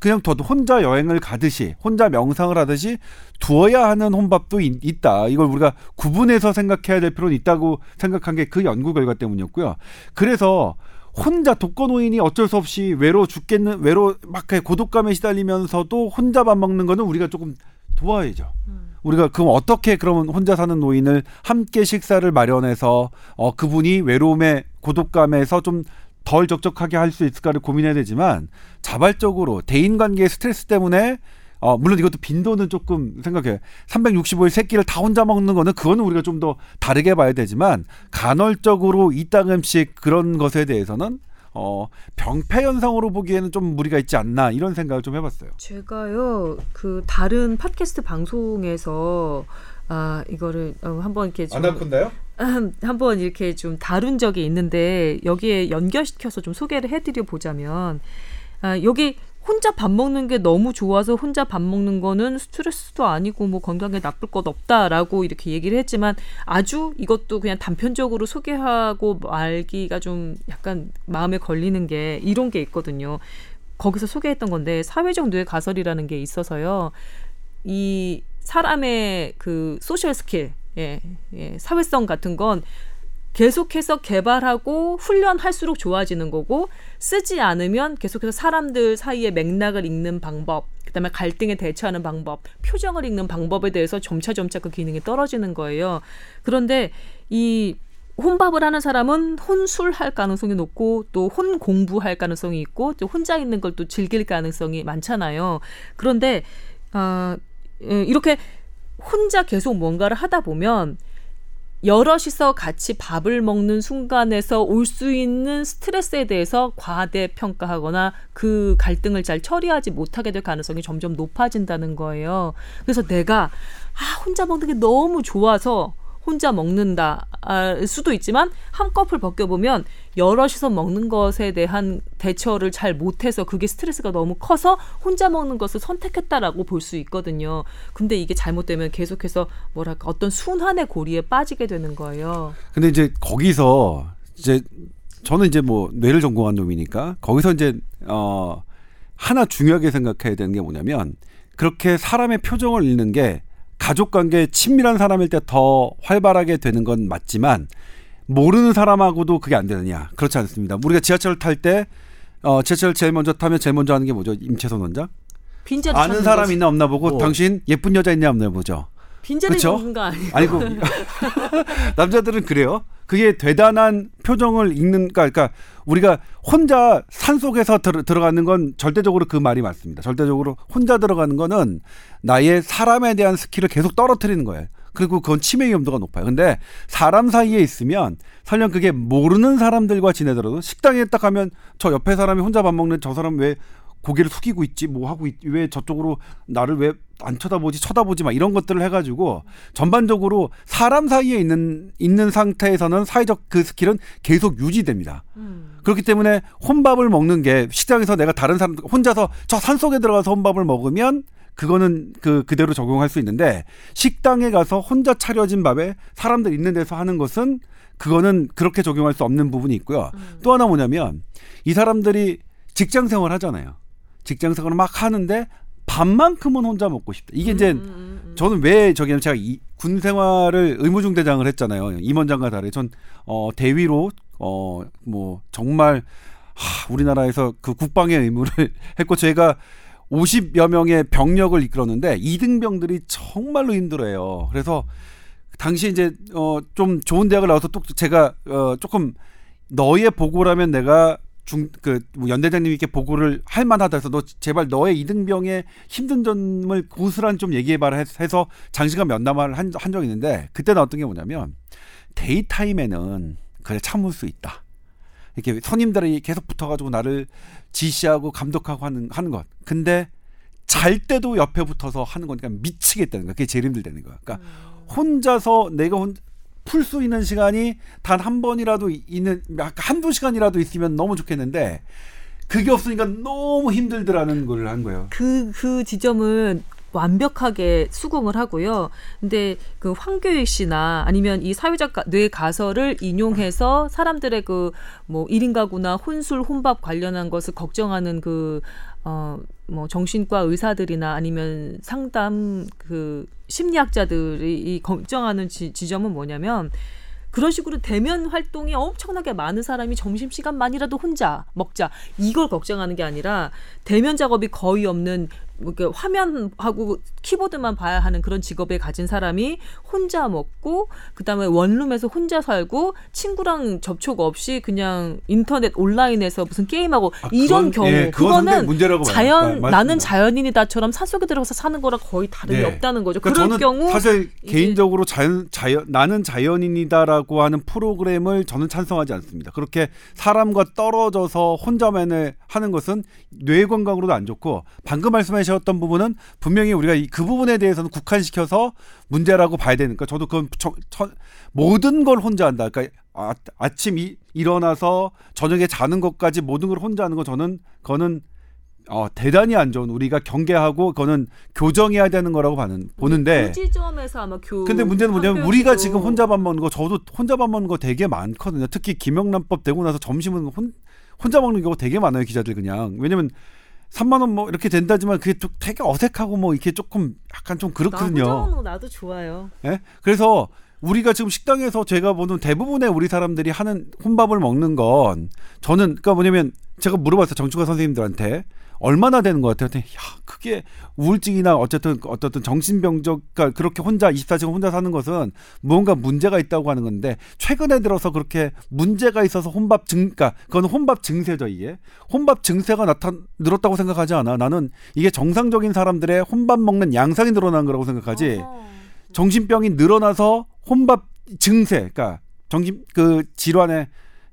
그냥 더 혼자 여행을 가듯이 혼자 명상을 하듯이 두어야 하는 혼밥도 있, 있다. 이걸 우리가 구분해서 생각해야 될 필요는 있다고 생각한 게 그 연구 결과 때문이었고요. 그래서 혼자 독거노인이 어쩔 수 없이 외로 죽겠는 외로 막 고독감에 시달리면서도 혼자 밥 먹는 거는 우리가 조금 도와야죠. 우리가 그럼 어떻게 그러면 혼자 사는 노인을 함께 식사를 마련해서 어 그분이 외로움에 고독감에서 좀 덜 적적하게 할 수 있을까를 고민해야 되지만 자발적으로 대인 관계의 스트레스 때문에 어 물론 이것도 빈도는 조금 생각해 365일 세 끼를 다 혼자 먹는 거는 그거는 우리가 좀 더 다르게 봐야 되지만 간헐적으로 이따금씩 그런 것에 대해서는 어 병폐 현상으로 보기에는 좀 무리가 있지 않나 이런 생각을 좀 해봤어요. 제가요 그 다른 팟캐스트 방송에서 아 이거를 어, 한번 이렇게 좀 아나콘다요? 한번 이렇게 좀 다룬 적이 있는데 여기에 연결시켜서 좀 소개를 해드려 보자면 아, 여기 혼자 밥 먹는 게 너무 좋아서 혼자 밥 먹는 거는 스트레스도 아니고 뭐 건강에 나쁠 것 없다라고 이렇게 얘기를 했지만 아주 이것도 그냥 단편적으로 소개하고 말기가 좀 약간 마음에 걸리는 게 이런 게 있거든요. 거기서 소개했던 건데 사회적 뇌 가설이라는 게 있어서요. 이 사람의 그 social skill, 예, 예, 사회성 같은 건 계속해서 개발하고 훈련할수록 좋아지는 거고 쓰지 않으면 계속해서 사람들 사이의 맥락을 읽는 방법, 그다음에 갈등에 대처하는 방법, 표정을 읽는 방법에 대해서 점차 점차 그 기능이 떨어지는 거예요. 그런데 이 혼밥을 하는 사람은 혼술할 가능성이 높고 또 혼 공부할 가능성이 있고 또 혼자 있는 걸 또 즐길 가능성이 많잖아요. 그런데 아 예, 이렇게 혼자 계속 뭔가를 하다 보면 여럿이서 같이 밥을 먹는 순간에서 올 수 있는 스트레스에 대해서 과대 평가하거나 그 갈등을 잘 처리하지 못하게 될 가능성이 점점 높아진다는 거예요. 그래서 내가 아 혼자 먹는 게 너무 좋아서 혼자 먹는다 아, 수도 있지만 한꺼풀 벗겨보면 여럿이서 먹는 것에 대한 대처를 잘 못해서 그게 스트레스가 너무 커서 혼자 먹는 것을 선택했다라고 볼 수 있거든요. 근데 이게 잘못되면 계속해서 뭐랄까 어떤 순환의 고리에 빠지게 되는 거예요. 근데 이제 거기서 이제 저는 이제 뭐 뇌를 전공한 놈이니까 거기서 이제 어 하나 중요하게 생각해야 되는 게 뭐냐면 그렇게 사람의 표정을 읽는 게 가족 관계 친밀한 사람일 때 더 활발하게 되는 건 맞지만 모르는 사람하고도 그게 안 되느냐 그렇지 않습니다. 우리가 지하철을 탈때 어, 지하철 제일 먼저 타면 제일 먼저 하는 게 뭐죠? 임채선 원장? 아는 사람 거지. 있나 없나 보고 어. 당신 예쁜 여자 있냐 없나 보죠. 빈자리? 먹는 거 아니에요? 아니고 남자들은 그래요. 그게 대단한 표정을 읽는 그러니까, 그러니까 우리가 혼자 산 속에서 들, 들어가는 건 절대적으로 그 말이 맞습니다. 절대적으로 혼자 들어가는 거는 나의 사람에 대한 skill을 계속 떨어뜨리는 거예요. 그리고 그건 치매 위험도가 높아요. 근데 사람 사이에 있으면 설령 그게 모르는 사람들과 지내더라도 식당에 딱 가면 저 옆에 사람이 혼자 밥 먹는 저 사람 왜 고개를 숙이고 있지 뭐 하고 있, 왜 저쪽으로 나를 왜 안 쳐다보지 쳐다보지 막 이런 것들을 해가지고 전반적으로 사람 사이에 있는 있는 상태에서는 사회적 그 스킬은 계속 유지됩니다. 음. 그렇기 때문에 혼밥을 먹는 게 식당에서 내가 다른 사람 혼자서 저 산 속에 들어가서 혼밥을 먹으면 그거는 그 그대로 적용할 수 있는데 식당에 가서 혼자 차려진 밥에 사람들 있는 데서 하는 것은 그거는 그렇게 적용할 수 없는 부분이 있고요. 또 하나 뭐냐면 이 사람들이 직장 생활 하잖아요. 직장 생활을 막 하는데 밥만큼은 혼자 먹고 싶다. 이게 이제 음, 음, 음. 저는 왜 저기 제가 이, 군 생활을 의무중 대장을 했잖아요. 임원장과 다르게 전 어, 대위로 어 뭐 정말 하, 우리나라에서 그 국방의 의무를 했고 제가 50여 명의 병력을 이끌었는데 이등병들이 정말로 힘들어요. 그래서 당시 이제 어 좀 좋은 대학을 나와서 또 제가 어 조금 너의 보고라면 내가 중그 뭐 연대장님이 이렇게 보고를 할 만하다 해서 너 제발 너의 이등병의 힘든 점을 고스란히 좀 얘기해봐라 해- 해서 장시간 면담을 한, 한 적이 있는데 그때 나왔던 게 뭐냐면 daytime에는 그래 참을 수 있다. 이렇게 손님들이 계속 붙어가지고 나를 지시하고 감독하고 하는 하는 것. 근데 잘 때도 옆에 붙어서 하는 거니까 미치겠다는 거야. 그게 제일 힘들다는 거야. 그러니까 혼자서 내가 혼 풀 수 있는 시간이 단 한 번이라도 이- 있는 약 한두 시간이라도 있으면 너무 좋겠는데 그게 없으니까 너무 힘들더라는 걸 한 거예요. 그, 그 지점은 완벽하게 수긍을 하고요. 근데 그 황교익 씨나 아니면 이 사회적 가- 뇌 가설을 인용해서 사람들의 그뭐 1인 가구나 혼술, 혼밥 관련한 것을 걱정하는 그, 어, 뭐 정신과 의사들이나 아니면 상담 그 심리학자들이 이 걱정하는 지, 지점은 뭐냐면 그런 식으로 대면 활동이 엄청나게 많은 사람이 점심시간만이라도 혼자 먹자. 이걸 걱정하는 게 아니라 대면 작업이 거의 없는 뭐 이렇게 화면하고 키보드만 봐야 하는 그런 직업에 가진 사람이 혼자 먹고 그다음에 원룸에서 혼자 살고 친구랑 접촉 없이 그냥 인터넷 온라인에서 무슨 게임하고 아, 이런 그건- 경우 예, 그거는. 자연 아. 나는 자연인이다처럼 산속에 들어가서 사는 거랑 거의 다름이 네. 없다는 거죠. 그러니까 저는 경우 사실 개인적으로 자연 자연 나는 자연인이다라고 하는 프로그램을 저는 찬성하지 않습니다. 그렇게 사람과 떨어져서 혼자만을 하는 것은 뇌 건강으로도 안 좋고 방금 말씀하 셨던 부분은 분명히 우리가 이, 그 부분에 대해서는 국한시켜서 문제라고 봐야 되니까 저도 그건 저, 저- 모든 걸 혼자 한다. 그러니까 아, 아침 이, 일어나서 저녁에 자는 것까지 모든 걸 혼자 하는 거 저는 그거는 어, 대단히 안 좋은 우리가 경계하고 그거는 교정해야 되는 거라고 봐는 보는데 그 지점에서 아마 교 근데 문제는 뭐냐면 우리가 지금 혼자 밥 먹는 거 저도 혼자 밥 먹는 거 되게 많거든요. 특히 김영란법 되고 나서 점심은 혼, 혼자 먹는 경우가 되게 많아요 기자들 그냥 왜냐면 3만 원 뭐 이렇게 된다지만 그게 좀 되게 어색하고 뭐 이렇게 조금 약간 좀 그렇거든요. 거 나도 좋아요. 예? 그래서 우리가 지금 식당에서 제가 보는 대부분의 우리 사람들이 하는 혼밥을 먹는 건 저는 그러니까 뭐냐면 제가 물어봤어요 정치과 선생님들한테 얼마나 되는 것 같아요? 야 그게 우울증이나 어쨌든 어떻든 정신병적 그러니까 그렇게 혼자 24시간 혼자 사는 것은 무언가 문제가 있다고 하는 건데 최근에 들어서 그렇게 문제가 있어서 혼밥 증 그러니까 그건 혼밥 증세죠 이게 혼밥 증세가 나타 늘었다고 생각하지 않아 나는 이게 정상적인 사람들의 혼밥 먹는 양상이 늘어난 거라고 생각하지. 정신병이 늘어나서 혼밥 증세, 그러니까 정신 그 질환의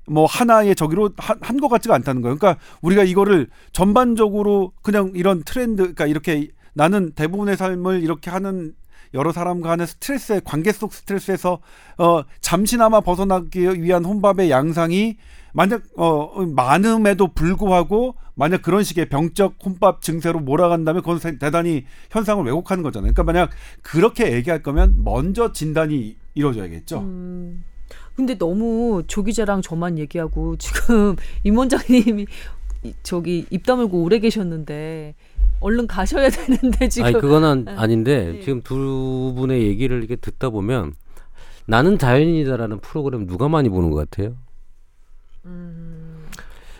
뭐 하나의 저기로 한 것 같지가 않다는 거예요. 그러니까 우리가 이거를 전반적으로 그냥 이런 트렌드, 그러니까 이렇게 나는 대부분의 삶을 이렇게 하는 여러 사람과 하는 스트레스, 관계 속 스트레스에서 어 잠시나마 벗어나기 위한 혼밥의 양상이 만약 어 많음에도 불구하고 만약 그런 식의 병적 혼밥 증세로 몰아간다면 그건 세- 대단히 현상을 왜곡하는 거잖아요. 그러니까 만약 그렇게 얘기할 거면 먼저 진단이 이루어져야겠죠. 음. 근데 너무 조 기자랑 저만 얘기하고 지금 임 원장님이 이- 저기 입 다물고 오래 계셨는데 얼른 가셔야 되는데 지금 아니 그거는 네. 아닌데 네. 지금 두 분의 얘기를 이렇게 듣다 보면 나는 자연인이다라는 프로그램 누가 많이 보는 것 같아요?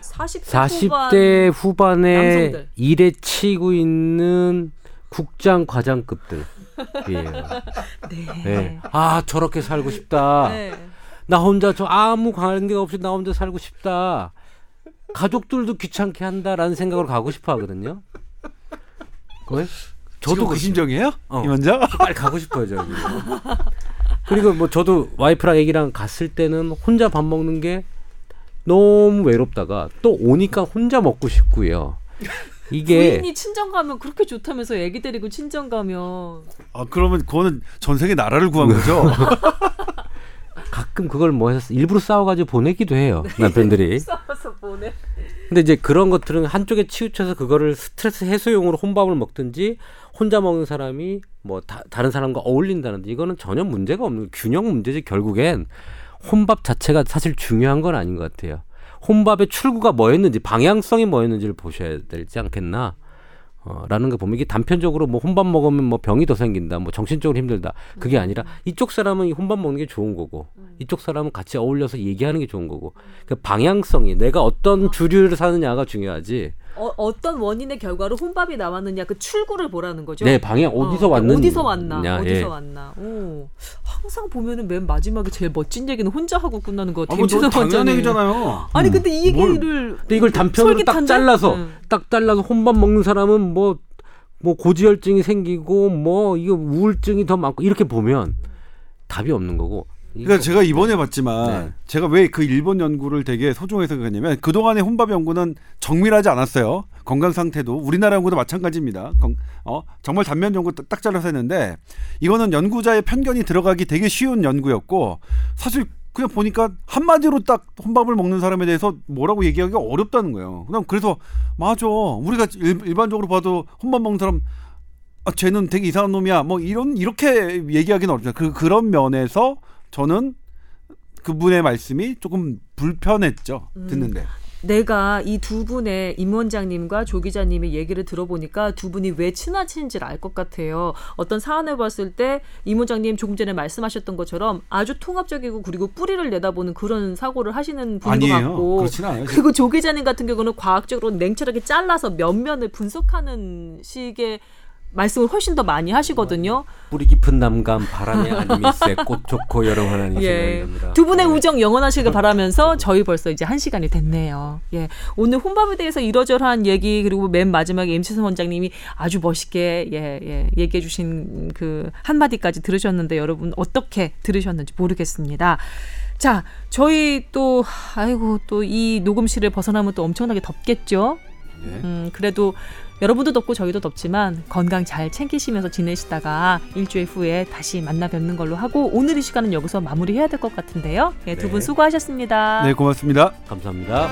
40대, 40대 후반에 남성들. 일에 치고 있는 국장 과장급들. 예. 네. 네. 아 저렇게 살고 싶다. 네. 나 혼자 저 아무 관계 없이 나 혼자 살고 싶다. 가족들도 귀찮게 한다라는 생각으로 가고 싶어 하거든요. 왜? 저도 그. 심정이에요? 어. 이 먼저? 빨리 가고 싶어요, 저기. 그리고 뭐 저도 와이프랑 애기랑 갔을 때는 혼자 밥 먹는 게 너무 외롭다가 또 오니까 혼자 먹고 싶고요. 이게 부인이 친정 가면 그렇게 좋다면서 애기 데리고 친정 가면 아 그러면 그거는 전 세계 나라를 구한 거죠. 가끔 그걸 뭐 해서 일부러 싸워가지고 보내기도 해요 남편들이. 싸워서 보내. 근데 이제 그런 것들은 한쪽에 치우쳐서 그거를 스트레스 해소용으로 혼밥을 먹든지 혼자 먹는 사람이 뭐 다, 다른 사람과 어울린다든지 이거는 전혀 문제가 없는 균형 문제지 결국엔 혼밥 자체가 사실 중요한 건 아닌 것 같아요. 혼밥의 출구가 뭐였는지 방향성이 뭐였는지를 보셔야 되지 않겠나. 어, 라는 거 보면 이게 단편적으로 뭐 혼밥 먹으면 뭐 병이 더 생긴다, 뭐 정신적으로 힘들다. 그게 아니라 이쪽 사람은 이 혼밥 먹는 게 좋은 거고 이쪽 사람은 같이 어울려서 얘기하는 게 좋은 거고 그 방향성이 내가 어떤 주류를 사느냐가 중요하지. 어, 어떤 원인의 결과로 혼밥이 나왔느냐 그 출구를 보라는 거죠. 내 방향 어디서 어, 왔는 어디서 왔나 냐, 어디서 예. 왔나 오, 항상 보면은 맨 마지막에 제일 멋진 얘기는 혼자 하고 끝나는 거 아, 같아요 뭐 김준호 당연한. 얘기잖아요. 아니 근데 이 뭘. 얘기를 근데 이걸 단편으로 딱 솔깃한데? 잘라서 응. 딱 잘라서 혼밥 먹는 사람은 뭐뭐 고지혈증이 생기고 뭐 이거 우울증이 더 많고 이렇게 보면 답이 없는 거고. 그러니까 제가 이번에 봤지만 네. 제가 왜 그 일본 연구를 되게 소중해서 그랬냐면 그동안의 혼밥 연구는 정밀하지 않았어요. 건강 상태도 우리나라 연구도 마찬가지입니다. 건- 어, 정말 단면 연구 딱, 딱 잘라서 했는데 이거는 연구자의 편견이 들어가기 되게 쉬운 연구였고 사실 그냥 보니까 한마디로 딱 혼밥을 먹는 사람에 대해서 뭐라고 얘기하기가 어렵다는 거예요. 그냥 그래서 맞아. 우리가 일, 일반적으로 봐도 혼밥 먹는 사람 아, 쟤는 되게 이상한 놈이야. 뭐 이런 이렇게 얘기하기는 어렵죠. 그 그런 면에서 저는 그분의 말씀이 조금 불편했죠. 듣는데. 내가 이 두 분의 임 원장님과 조 기자님의 얘기를 들어보니까 두 분이 왜 친하신지를 알 것 같아요. 어떤 사안을 봤을 때 임 원장님 조금 전에 말씀하셨던 것처럼 아주 통합적이고 그리고 뿌리를 내다보는 그런 사고를 하시는 분인 것 아니에요. 같고 그렇지는 않아요. 그리고 조 기자님 같은 경우는 과학적으로 냉철하게 잘라서 면면을 분석하는 식의 말씀을 훨씬 더 많이 하시거든요. 뿌리 깊은 남감 바람에 안미세 꽃 좋고 여름 하나님 예. 두 분의 우정 영원하시길 바라면서 저희 벌써 이제 한 시간이 됐네요. 예. 오늘 혼밥에 대해서 이러저러한 얘기 그리고 맨 마지막에 임치선 원장님이 아주 멋있게 예, 예, 얘기해 주신 그 한마디까지 들으셨는데 여러분 어떻게 들으셨는지 모르겠습니다. 자, 저희 또 아이고 또 이 녹음실을 벗어나면 또 엄청나게 덥겠죠. 예. 음, 그래도 여러분도 덥고 저희도 덥지만 건강 잘 챙기시면서 지내시다가 일주일 후에 다시 만나 뵙는 걸로 하고 오늘 이 시간은 여기서 마무리해야 될 것 같은데요. 예, 두분 네. 수고하셨습니다. 네, 고맙습니다. 감사합니다.